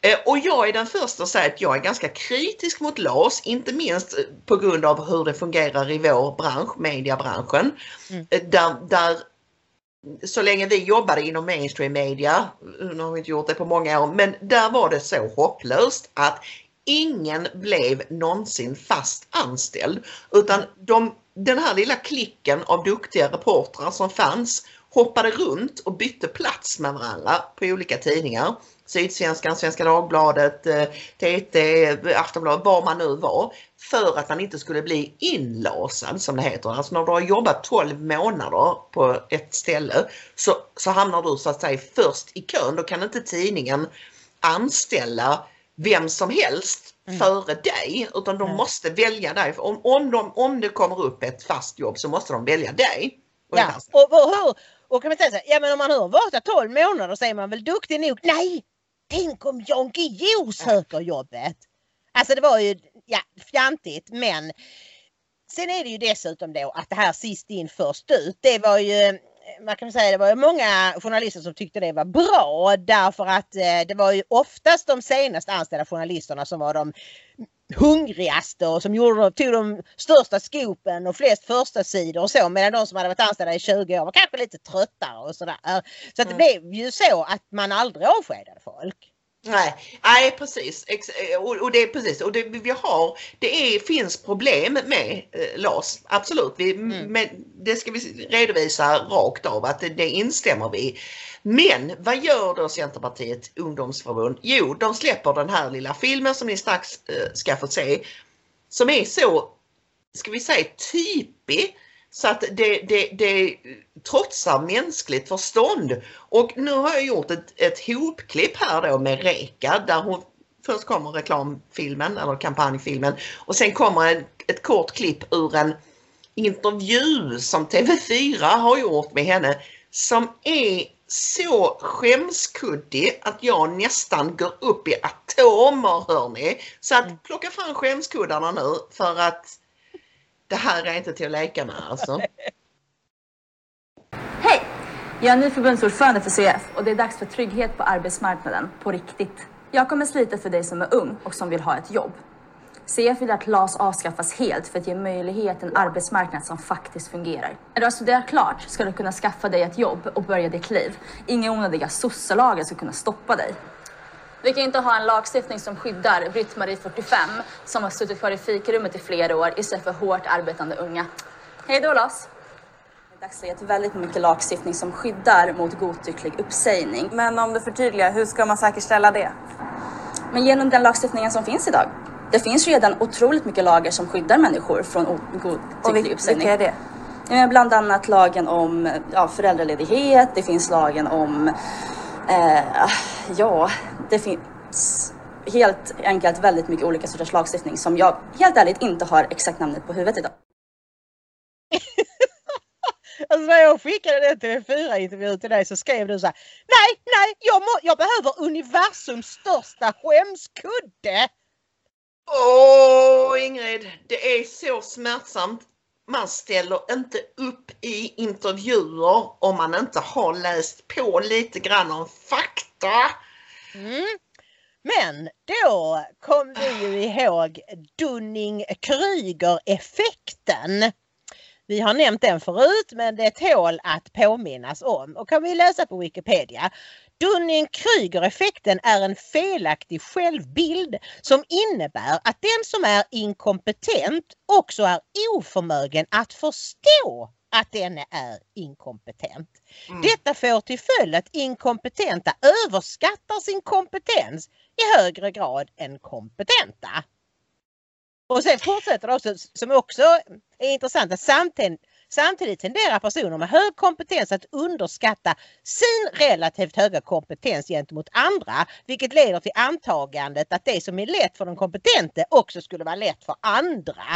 Eh, Och jag är den första att säga att jag är ganska kritisk mot LAS, inte minst eh, på grund av hur det fungerar i vår bransch, mediebranschen. Mm. Eh, Där, där så länge vi jobbade inom mainstream media, nu har vi inte gjort det på många år, men där var det så hopplöst att ingen blev någonsin fast anställd. Utan de, den här lilla klicken av duktiga reportrar som fanns hoppade runt och bytte plats med varandra på olika tidningar. Sydsvenskan, Svenska Dagbladet, eh, TT, Aftonbladet, var man nu var. För att man inte skulle bli inlasad som det heter. Alltså när du har jobbat 12 månader på ett ställe så, så hamnar du så att säga först i kön. Då kan inte tidningen anställa vem som helst Mm. före dig utan de Mm. måste välja dig. Om, om, de, om det kommer upp ett fast jobb så måste de välja dig. Och Ja, och, och, hur, och kan man säga så här, ja men om man har varit där 12 månader så är man väl duktig nog. Nej! Tänk om Jan Guillou söker jobbet! Alltså det var ju ja, fjantigt men sen är det ju dessutom då att det här sist in först ut det var ju man kan säga det var många journalister som tyckte det var bra därför att eh, det var ju oftast de senast anställda journalisterna som var de hungrigaste och som gjorde, tog de största skopen och flest första sidor och så medan de som hade varit anställda i 20 år var kanske lite tröttare och sådär. Så att det Mm. blev ju så att man aldrig avskedade folk. Nej, nej precis. Ex- Och, och det är precis. Och det, vi har, det är, finns problem med eh, LAS. Absolut. Vi, Mm. men det ska vi redovisa rakt av att det, det instämmer vi. Men vad gör då Centerpartiet ungdomsförbund? Jo, de släpper den här lilla filmen som ni strax eh, ska få se. Som är så, ska vi säga typig så att det, det, det trotsar mänskligt förstånd. Och nu har jag gjort ett, ett hopklipp här då med Reka där hon Först kommer reklamfilmen eller kampanjfilmen och sen kommer ett, ett kort klipp ur en intervju som TV4 har gjort med henne som är så skämskuddig att jag nästan går upp i atomer hörni. Så att plocka fram skämskuddarna nu för att det här är inte till att leka med alltså. Hej! Jag är ny förbundsordförande för CF och det är dags för trygghet på arbetsmarknaden på riktigt. Jag kommer slita för dig som är ung och som vill ha ett jobb. CF vill att LAS avskaffas helt för att ge möjlighet till en arbetsmarknad som faktiskt fungerar. När du har studerat klart ska du kunna skaffa dig ett jobb och börja ditt liv. Inga onödiga sosselagar ska kunna stoppa dig. Vi kan inte ha en lagstiftning som skyddar Britt-Marie 45 som har suttit kvar i fikarummet i flera år istället för hårt arbetande unga. Hej då! Det är dagsläget väldigt mycket lagstiftning som skyddar mot godtycklig uppsägning. Men om du förtydligar, hur ska man säkerställa det? Men genom den lagstiftningen som finns idag. Det finns redan otroligt mycket lagar som skyddar människor från godtycklig uppsägning. vilka är det? Bland annat lagen om ja, föräldraledighet, det finns lagen om, eh, ja, det finns helt enkelt väldigt mycket olika sorters lagstiftning som jag helt ärligt inte har exakt namnet på huvudet idag. Alltså när jag skickade den TV4-intervjun till dig så skrev du så här. Nej, nej, jag, må, jag behöver universums största skämskudde. Åh Ingrid, det är så smärtsamt. Man ställer inte upp i intervjuer om man inte har läst på lite grann om fakta. Mm. Men då kom vi ju ihåg Dunning-Kryger-effekten. Vi har nämnt den förut men det tål att påminnas om och kan vi läsa på Wikipedia. Dunning-Kryger-effekten är en felaktig självbild som innebär att den som är inkompetent också är oförmögen att förstå att den är inkompetent. Mm. Detta får till följd att inkompetenta överskattar sin kompetens i högre grad än kompetenta. Och sen fortsätter det också som också är intressant att samtidigt, samtidigt tenderar personer med hög kompetens att underskatta sin relativt höga kompetens gentemot andra vilket leder till antagandet att det som är lätt för den kompetente också skulle vara lätt för andra.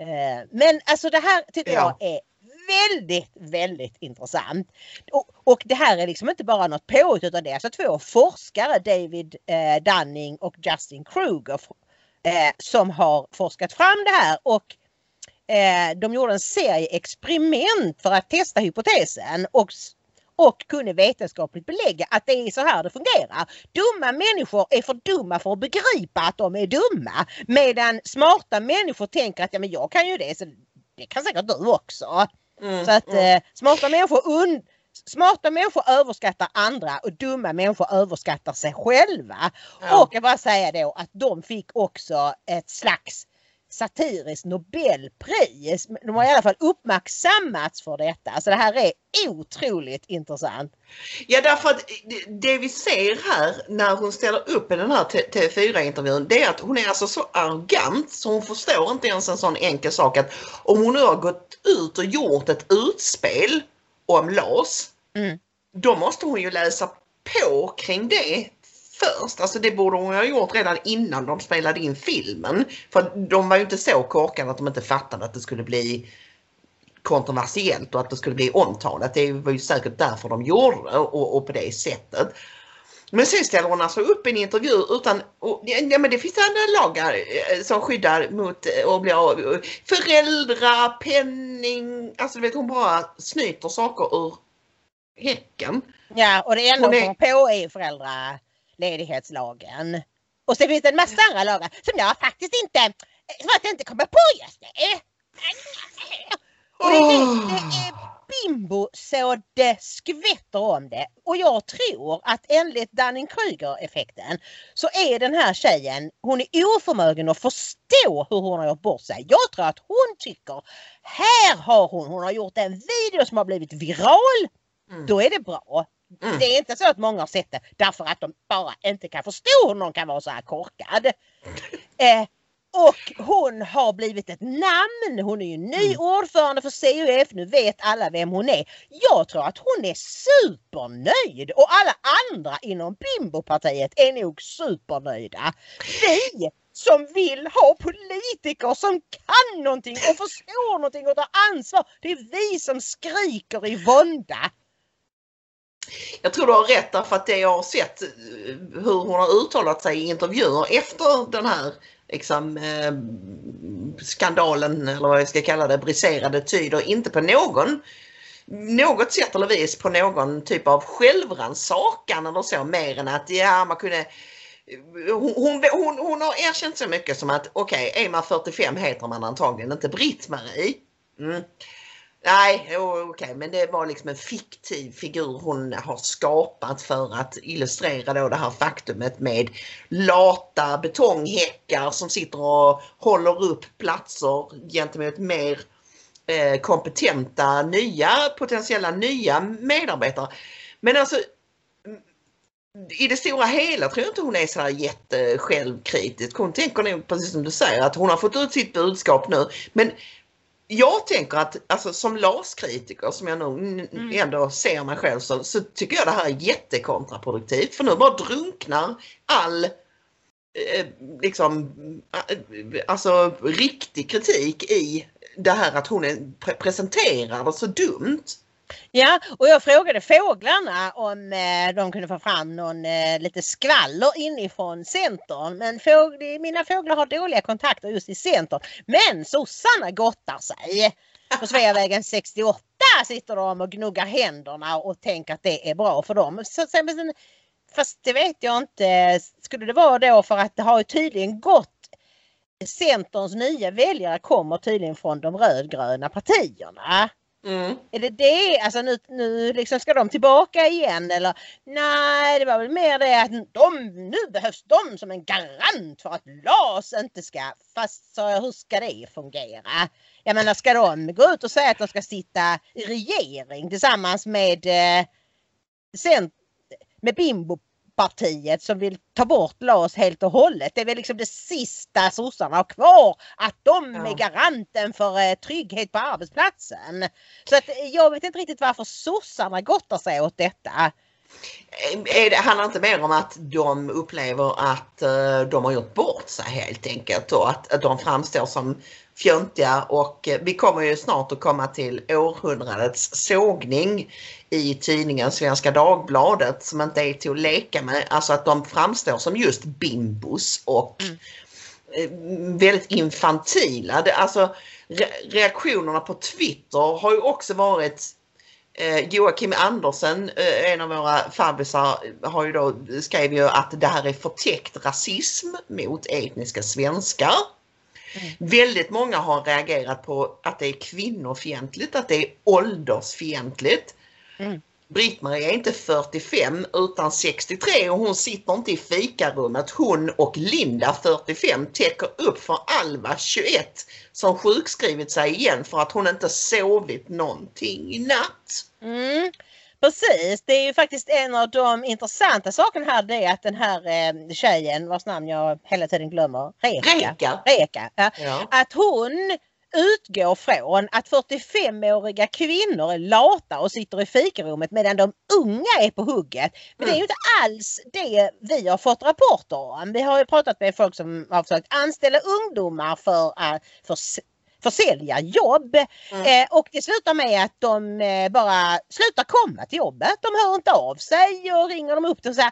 Eh, Men alltså det här tycker Ja. jag är väldigt, väldigt intressant. Och, och det här är liksom inte bara något påhitt utan det är alltså två forskare, David eh, Dunning och Justin Kruger, eh, som har forskat fram det här och eh, de gjorde en serie experiment för att testa hypotesen och, och kunde vetenskapligt belägga att det är så här det fungerar. Dumma människor är för dumma för att begripa att de är dumma medan smarta människor tänker att ja, men jag kan ju det så det kan säkert du också. Mm, Så att mm. eh, smarta, människor un- smarta människor överskattar andra och dumma människor överskattar sig själva. Ja. Och jag bara säga då att de fick också ett slags satiriskt Nobelpris. De har i alla fall uppmärksammats för detta. Så det här är otroligt intressant. Ja därför att det- vi ser här när hon ställer upp i den här T- TV4-intervjun det är att hon är alltså så arrogant så hon förstår inte ens en sån enkel sak att om hon nu har gått ut och gjort ett utspel om LAS Mm. då måste hon ju läsa på kring det först. Alltså det borde hon ha gjort redan innan de spelade in filmen. För de var ju inte så korkade att de inte fattade att det skulle bli kontroversiellt och att det skulle bli omtalat. Det var ju säkert därför de gjorde det och, och på det sättet. Men sen ställer hon alltså upp en intervju utan, och, ja, men det finns andra lagar eh, som skyddar mot eh, att bli av- föräldrapenning, alltså du vet hon bara snyter saker ur häcken. Ja, och det enda Hon hon är- kommer på är föräldraledighetslagen. Och sen finns det en massa andra lagar som jag faktiskt inte, som jag inte kommer på just nu. Och det, är, det är bimbo så det skvätter om det. Och jag tror att enligt Dunning-Kruger-effekten så är den här tjejen, hon är oförmögen att förstå hur hon har gjort bort sig. Jag tror att hon tycker, här har hon, hon har gjort en video som har blivit viral. Mm. Då är det bra. Mm. Det är inte så att många har sett det därför att de bara inte kan förstå hur någon kan vara så här korkad. Eh, och hon har blivit ett namn. Hon är ju ny Mm. ordförande för CUF. Nu vet alla vem hon är. Jag tror att hon är supernöjd och alla andra inom Bimbopartiet är nog supernöjda. Vi som vill ha politiker som kan någonting och förstår någonting och tar ansvar. Det är vi som skriker i vånda. Jag tror du har rätt därför att det jag har sett eh, hur hon har uttalat sig i intervjuer efter den här liksom, eh, skandalen eller vad jag ska kalla det briserade tyder inte på någon något sätt eller vis på någon typ av självrannsakan eller så mer än att ja man kunde eh, hon, hon, hon, hon har erkänt så mycket som att okej, är man 45 heter man antagligen inte Britt-Marie. Mm. Nej, okej, okej, men det var liksom en fiktiv figur hon har skapat för att illustrera då det här faktumet med lata betonghäckar som sitter och håller upp platser gentemot mer eh, kompetenta nya, potentiella nya medarbetare. Men alltså i det stora hela tror jag inte hon är så här jätte självkritisk. Hon tänker nog precis som du säger att hon har fått ut sitt budskap nu. Men jag tänker att alltså, som LAS-kritiker som jag nog n- ändå ser mig själv så, så tycker jag det här är jättekontraproduktivt för nu bara drunknar all eh, liksom eh, alltså riktig kritik i det här att hon är, pre- presenterar det så dumt. Ja, och jag frågade fåglarna om eh, de kunde få fram någon eh, lite skvaller inifrån Centern. Men fåg, mina fåglar har dåliga kontakter just i Centern. Men sossarna gottar sig. På Sveavägen 68 sitter de och gnuggar händerna och tänker att det är bra för dem. Så, fast det vet jag inte. Skulle det vara då för att det har ju tydligen gått eh, Centerns nya väljare kommer tydligen från de rödgröna partierna. Mm. Är det det? Alltså nu, nu liksom ska de tillbaka igen eller? Nej, det var väl mer det att de, nu behövs de som en garant för att LAS inte ska, fast sa jag, hur ska det fungera? Jag menar ska de gå ut och säga att de ska sitta i regering tillsammans med eh, sen, med Bimbo-partiet som vill ta bort LAS helt och hållet. Det är väl liksom det sista sossarna har kvar. Att de Ja. är garanten för eh, trygghet på arbetsplatsen. Så att, eh, jag vet inte riktigt varför sossarna gottar sig åt detta. Är det handlar inte mer om att de upplever att eh, de har gjort bort sig helt enkelt och att de framstår som fjöntiga och eh, vi kommer ju snart att komma till århundradets sågning i tidningen Svenska Dagbladet som inte är till att leka med. Alltså att de framstår som just bimbos och eh, väldigt infantila. Alltså re- reaktionerna på Twitter har ju också varit Eh, Joakim Andersen, en av våra fabbisar, har ju då, skrev ju att det här är förtäckt rasism mot etniska svenskar. Väldigt många har reagerat på att det är kvinnofientligt, att det är åldersfientligt. Mm. Britt-Marie är inte 45 utan 63 och hon sitter inte i fikarummet. Hon och Linda 45 täcker upp för Alva 21 som sjukskrivit sig igen för att hon inte sovit någonting i natt. Mm, precis, det är ju faktiskt en av de intressanta sakerna här det är att den här eh, tjejen vars namn jag hela tiden glömmer, Reka. Reka. Reka ja, Ja. att hon utgår från att 45-åriga kvinnor är lata och sitter i fikarummet medan de unga är på hugget. Men det är ju inte alls det vi har fått rapporter om. Vi har ju pratat med folk som har försökt anställa ungdomar för, eh, för s- försäljarjobb. Eh, och det slutar med att de eh, bara slutar komma till jobbet. De hör inte av sig och ringer dem upp och säger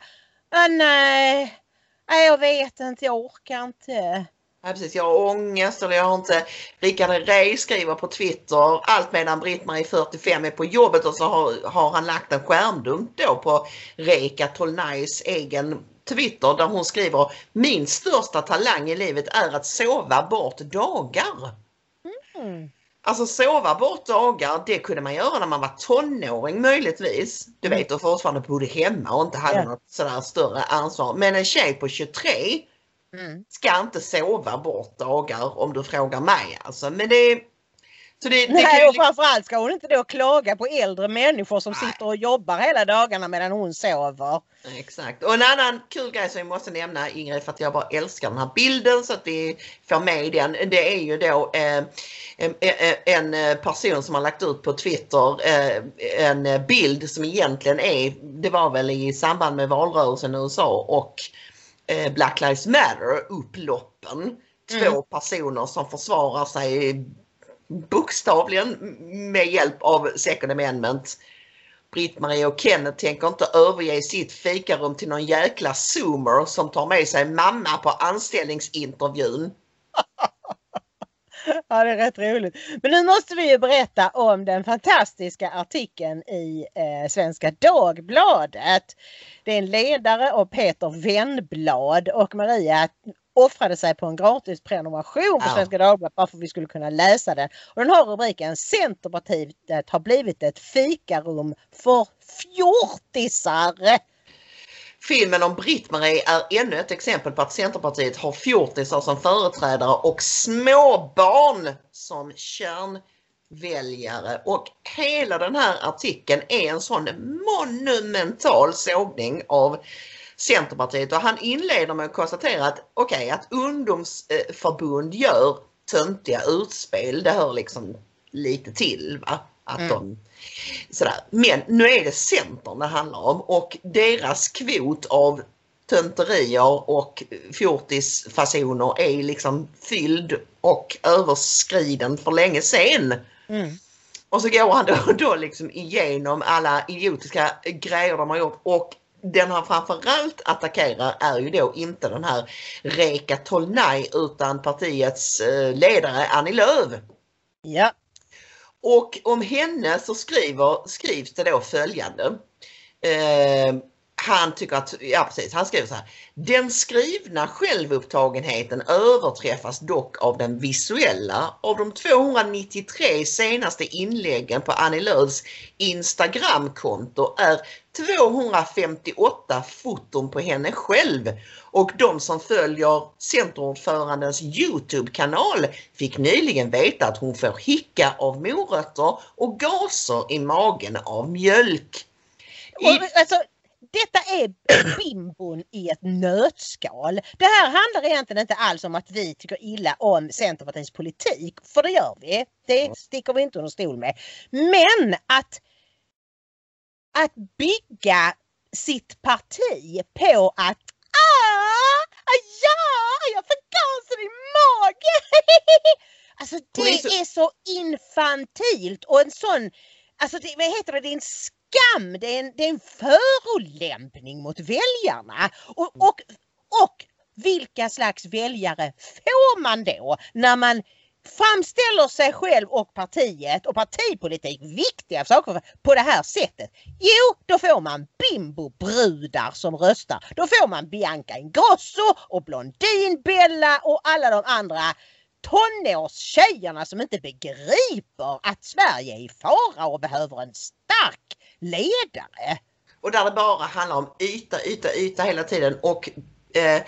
ah, nej, nej, jag vet inte, jag orkar inte. Ja, precis. Jag har ångest eller jag har inte... Rickard Rey skriver på Twitter allt medan Britt-Marie 45 är på jobbet och så har, har han lagt en skärmdump då på Reka Tolnais egen Twitter där hon skriver Min största talang i livet är att sova bort dagar. Mm. Alltså sova bort dagar, det kunde man göra när man var tonåring möjligtvis. Du vet, och fortfarande bodde hemma och inte hade Ja. något sådär större ansvar. Men en tjej på 23 Mm. ska inte sova bort dagar om du frågar mig. Alltså. Men det, så det, det Nej, ju och framförallt ska hon inte då klaga på äldre människor som Nej. sitter och jobbar hela dagarna medan hon sover. Exakt. Och en annan kul grej som vi måste nämna Ingrid för att jag bara älskar den här bilden så att vi får med den. Det är ju då eh, en, en en person som har lagt ut på Twitter eh, en bild som egentligen är, det var väl i samband med valrörelsen i USA och eh, Black Lives Matter upploppen. Två Mm. personer som försvarar sig bokstavligen med hjälp av Second Amendment. Britt-Marie och Kenneth tänker inte överge sitt fikarum till någon jäkla zoomer som tar med sig mamma på anställningsintervjun. Ja, det är rätt roligt. Men nu måste vi ju berätta om den fantastiska artikeln i eh, Svenska Dagbladet. Det är en ledare av Peter Wennblad och Maria offrade sig på en gratis prenumeration på Ja. Svenska Dagbladet bara för att vi skulle kunna läsa den. Och den har rubriken Centerpartiet har blivit ett fikarum för fjortisar. Filmen om Britt-Marie är ännu ett exempel på att Centerpartiet har fjortisar som företrädare och småbarn som kärnväljare. Och hela den här artikeln är en sån monumental sågning av Centerpartiet och han inleder med att konstatera att okej att ungdomsförbund gör töntiga utspel, det hör liksom lite till va. Att Mm. de, sådär. Men nu är det Centern det handlar om och deras kvot av tönterier och fjortisfasoner är liksom fylld och överskriden för länge sedan. Mm. Och så går han då, då liksom igenom alla idiotiska grejer de har gjort och den han framförallt attackerar är ju då inte den här Reka Tolnai utan partiets eh, ledare Annie Lööf. Ja. Och om henne så skriver, skrivs det då följande. Eh, han tycker att, ja precis, han skriver så här. Den skrivna självupptagenheten överträffas dock av den visuella. Av de 293 senaste inläggen på Annie Lööfs Instagramkonto är 258 foton på henne själv och de som följer Centerordförandens Youtube-kanal fick nyligen veta att hon får hicka av morötter och gaser i magen av mjölk. I, Och, alltså, detta är bimbon i ett nötskal. Det här handlar egentligen inte alls om att vi tycker illa om Centerpartiets politik, för det gör vi. Det sticker vi inte under stol med. Men att, att bygga sitt parti på att Ah, ja, jag fick gaser i magen! Alltså det är så infantilt och en sån, alltså det, vad heter det, det är en skam, det är en, det är en förolämpning mot väljarna. Och, och, och vilka slags väljare får man då när man framställer sig själv och partiet och partipolitik, viktiga saker på det här sättet. Jo, då får man bimbobrudar som röstar. Då får man Bianca Ingrosso och Blondinbella och alla de andra tonårstjejerna som inte begriper att Sverige är i fara och behöver en stark ledare. och där det bara handlar om yta, yta, yta hela tiden och eh,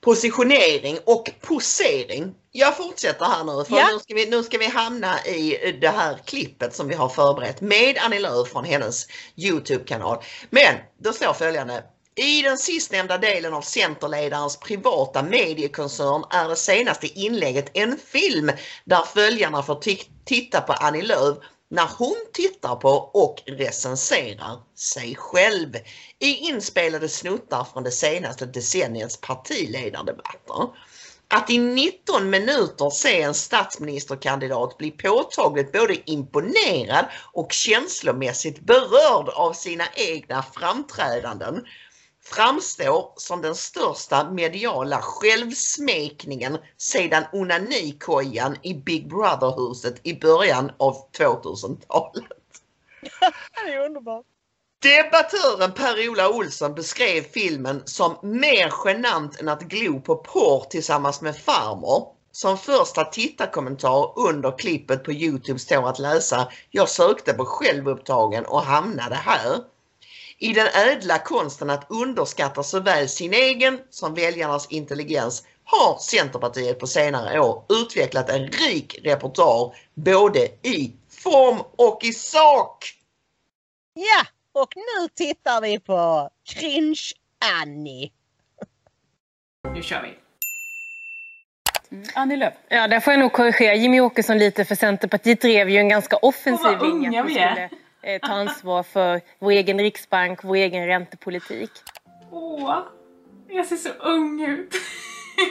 positionering och posering. Jag fortsätter här nu för Ja. nu, ska vi, nu ska vi hamna i det här klippet som vi har förberett med Annie Lööf från hennes Youtube-kanal. Men då står följande. I den sistnämnda delen av Centerledarens privata mediekoncern är det senaste inlägget en film där följarna får ti- titta på Annie Lööf när hon tittar på och recenserar sig själv i inspelade snuttar från det senaste decenniets partiledardebatter. Att i 19 minuter se en statsministerkandidat bli påtagligt både imponerad och känslomässigt berörd av sina egna framträdanden framstår som den största mediala självsmekningen sedan onanikojan i Big Brother-huset i början av 2000-talet. Det är underbart. Debattören Per-Ola Olsson beskrev filmen som mer genant än att glo på porr tillsammans med farmor. Som första tittarkommentar under klippet på Youtube står att läsa Jag sökte på självupptagen och hamnade här. I den ädla konsten att underskatta såväl sin egen som väljarnas intelligens har Centerpartiet på senare år utvecklat en rik repertoar både i form och i sak. Ja, och nu tittar vi på Cringe Annie. Nu kör vi. Annie Lööf. Ja, där får jag nog korrigera Jimmy Åkesson lite för Centerpartiet drev ju en ganska offensiv Åh, vad linje unga vi vi är. skulle eh, ta ansvar för vår egen riksbank, vår egen räntepolitik. Åh, jag ser så ung ut.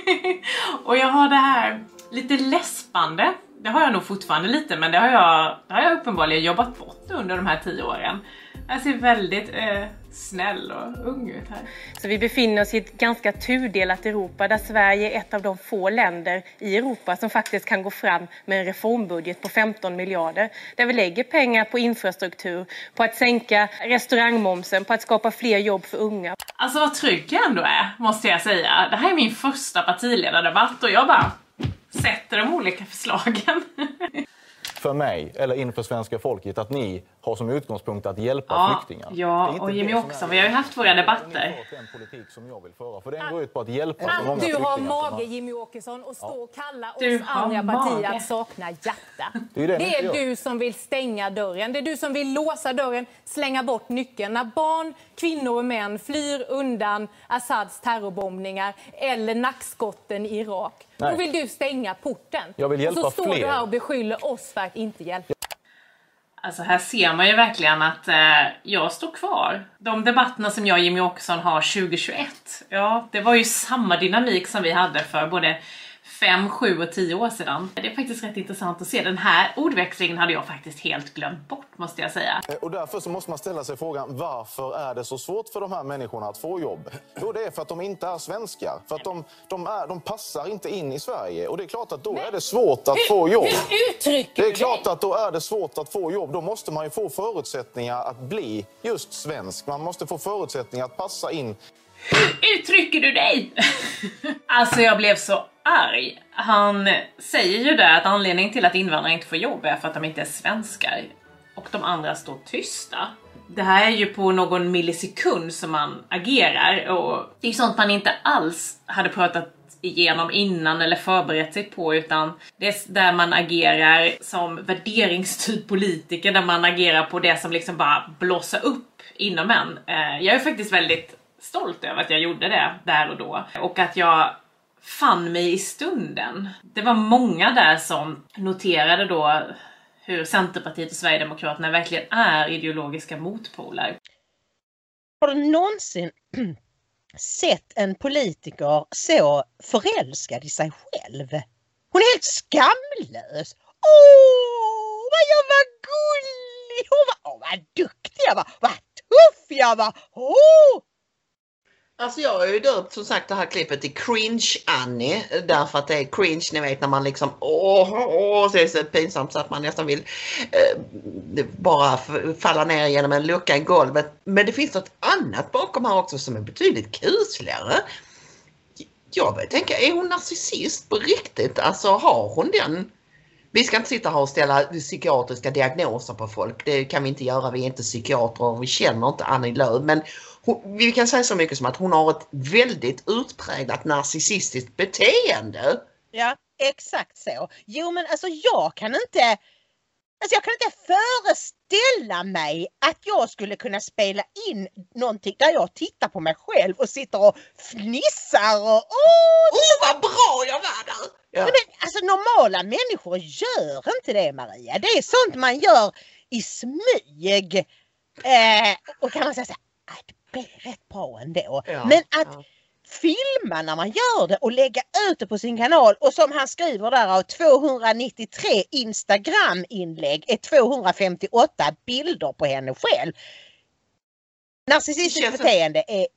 och jag har det här lite läspande. Det har jag nog fortfarande lite men det har jag, det har jag uppenbarligen jobbat bort under de här tio åren. Jag ser väldigt eh, snäll och ung ut här. Så vi befinner oss i ett ganska tudelat Europa där Sverige är ett av de få länder i Europa som faktiskt kan gå fram med en reformbudget på 15 miljarder. Där vi lägger pengar på infrastruktur, på att sänka restaurangmomsen, på att skapa fler jobb för unga. Alltså vad trygg jag ändå är, måste jag säga. Det här är min första partiledardebatt och jag bara sätter de olika förslagen. för mig eller inför svenska folket att ni har som utgångspunkt att hjälpa Ja, flyktingar. ja, och Jimmy också. är- Vi har ju haft våra debatter. Den politik som jag vill föra, för den går ut på att hjälpa så många Du har mage, har- Jimmy Åkesson, och stå och kalla oss Du har andra partier att sakna hjärta. Det är det är du som vill stänga dörren. Det är du som vill låsa dörren, slänga bort nyckeln. När barn, kvinnor och män flyr undan Assads terrorbombningar eller nackskotten i Irak. Då Nej. vill du stänga porten. Jag vill hjälpa och så står fler. du här och beskyller oss för att inte hjälpa. Alltså här ser man ju verkligen att eh, jag står kvar. De debatterna som jag och Jimmy Åkesson har 2021, ja det var ju samma dynamik som vi hade för både 5, 7 och 10 år sedan. Det är faktiskt rätt intressant att se. Den här ordväxlingen hade jag faktiskt helt glömt bort måste jag säga. Eh, Och därför så måste man ställa sig frågan varför är det så svårt för de här människorna att få jobb? Jo, det är för att de inte är svenskar. För att de, de, är, de passar inte in i Sverige. Och det är klart att då är det svårt att få jobb. Hur uttrycker Det är du klart att då är det svårt att få jobb. Då måste man ju få förutsättningar att bli just svensk. Man måste få förutsättningar att passa in. uttrycker du dig? alltså jag blev så arg. Han säger ju där att anledningen till att invandrare inte får jobb är för att de inte är svenskar. Och de andra står tysta. Det här är ju på någon millisekund som man agerar och det är ju sånt man inte alls hade pratat igenom innan eller förberett sig på utan det är där man agerar som värderingsstyrd politiker där man agerar på det som liksom bara blossar upp inom en. Eh, jag är faktiskt väldigt stolt över att jag gjorde det där och då och att jag fann mig i stunden. Det var många där som noterade då hur Centerpartiet och Sverigedemokraterna verkligen är ideologiska motpoler. Har du någonsin sett en politiker så förälskad i sig själv? Hon är helt skamlös. Åh, vad jag var gullig! Åh, vad, åh, vad duktig jag var! Vad tuff jag var! Åh! Alltså jag har ju döpt som sagt det här klippet till Cringe Annie därför att det är cringe ni vet när man liksom åh, åh så är det så pinsamt så att man nästan vill eh, bara falla ner genom en lucka i golvet. Men det finns något annat bakom här också som är betydligt kusligare. Jag börjar tänka, är hon narcissist på riktigt? Alltså har hon den? Vi ska inte sitta här och ställa psykiatriska diagnoser på folk. Det kan vi inte göra. Vi är inte psykiatrer och vi känner inte Annie Lööf. Men hon, vi kan säga så mycket som att hon har ett väldigt utpräglat narcissistiskt beteende. Ja, exakt så. Jo men alltså jag kan inte Alltså jag kan inte föreställa mig att jag skulle kunna spela in någonting där jag tittar på mig själv och sitter och fnissar och åh, Åh vad bra jag var där! Ja. Men, alltså normala människor gör inte det Maria. Det är sånt man gör i smyg. Eh, och kan man säga så här, "Ah, det blev rätt bra ändå. Ja, men att ja. filma när man gör det och lägga ut det på sin kanal och som han skriver där av 293 Instagram-inlägg är 258 bilder på henne själv. Narcissistiskt Det känns beteende är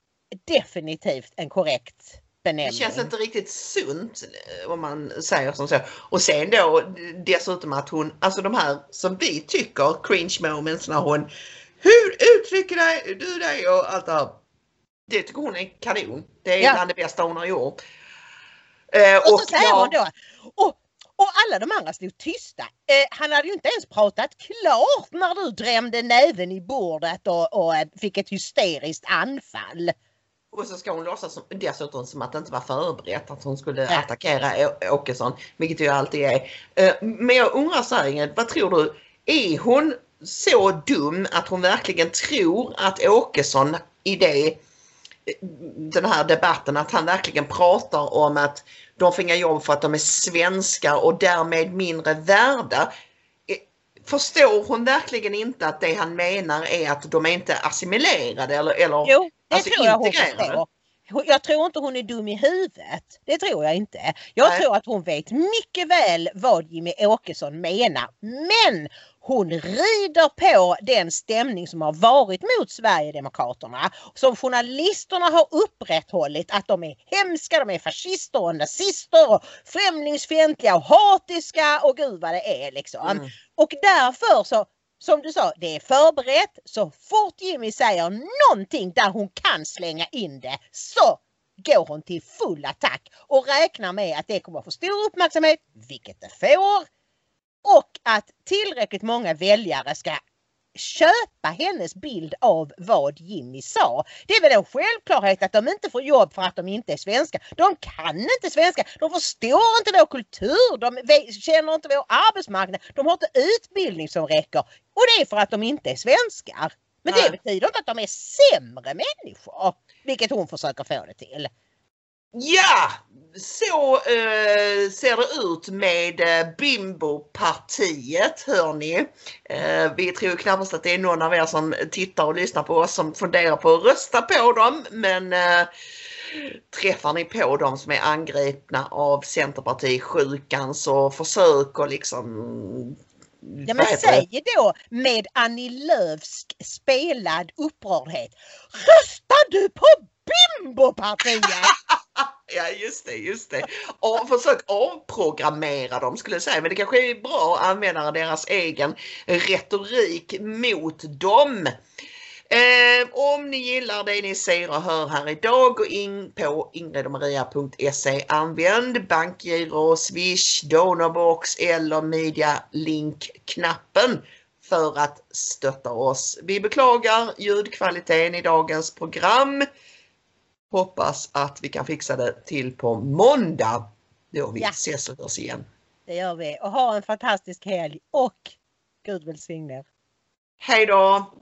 definitivt en korrekt Det benämning. känns inte riktigt sunt eh, om man säger som så. Och sen då dessutom att hon, alltså de här som vi tycker cringe moments när hon Hur uttrycker du dig och allt det här. Det tycker hon är kanon. Det är Ja. bland det bästa hon har gjort. Eh, Och så säger ja, hon då, och, och alla de andra stod tysta. Eh, han hade ju inte ens pratat klart när du drämde näven i bordet och, och eh, fick ett hysteriskt anfall. Och så ska hon låtsas som, dessutom som att det inte var förberett att hon skulle attackera Å- Åkesson, vilket det ju alltid är. Eh, Men jag undrar så här Ingrid, vad tror du? Är hon så dum att hon verkligen tror att Åkesson i det, den här debatten, att han verkligen pratar om att de får inga jobb för att de är svenskar och därmed mindre värda. Eh, Förstår hon verkligen inte att det han menar är att de är inte assimilerade eller, eller Jo, det alltså tror jag hon integrerade? förstår. Jag tror inte hon är dum i huvudet. Det tror jag inte. Jag Nej. tror att hon vet mycket väl vad Jimmy Åkesson menar. Men hon rider på den stämning som har varit mot Sverigedemokraterna. Som journalisterna har upprätthållit att de är hemska, de är fascister och nazister och främlingsfientliga och hatiska och gud vad det är liksom. Mm. Och därför så som du sa, det är förberett. Så fort Jimmy säger någonting där hon kan slänga in det så går hon till full attack och räknar med att det kommer att få stor uppmärksamhet, vilket det får. Och att tillräckligt många väljare ska köpa hennes bild av vad Jimmy sa. Det är väl en självklarhet att de inte får jobb för att de inte är svenska. De kan inte svenska, de förstår inte vår kultur, de känner inte vår arbetsmarknad, de har inte utbildning som räcker. Och det är för att de inte är svenskar. Men det betyder inte att de är sämre människor, vilket hon försöker få det till. Ja, så eh, ser det ut med eh, Bimbo-partiet hörni. Eh, vi tror knappast att det är någon av er som tittar och lyssnar på oss som funderar på att rösta på dem. Men eh, träffar ni på dem som är angripna av Centerpartisjukan så försök och liksom Ja men säg då med Annie Lööfs spelad upprördhet. Röstar du på Bimbo-partiet? Ja just det, just det. Och försök avprogrammera dem skulle jag säga. Men det kanske är bra att använda deras egen retorik mot dem. Eh, om ni gillar det ni ser och hör här idag, gå in på ingridomaria.se. Använd bankgiro, swish, donorbox eller media link-knappen för att stötta oss. Vi beklagar ljudkvaliteten i dagens program. Hoppas att vi kan fixa det till på måndag då vi Ja. ses och hörs igen. Det gör vi. Och ha en fantastisk helg och Gud välsigne er. Hej då!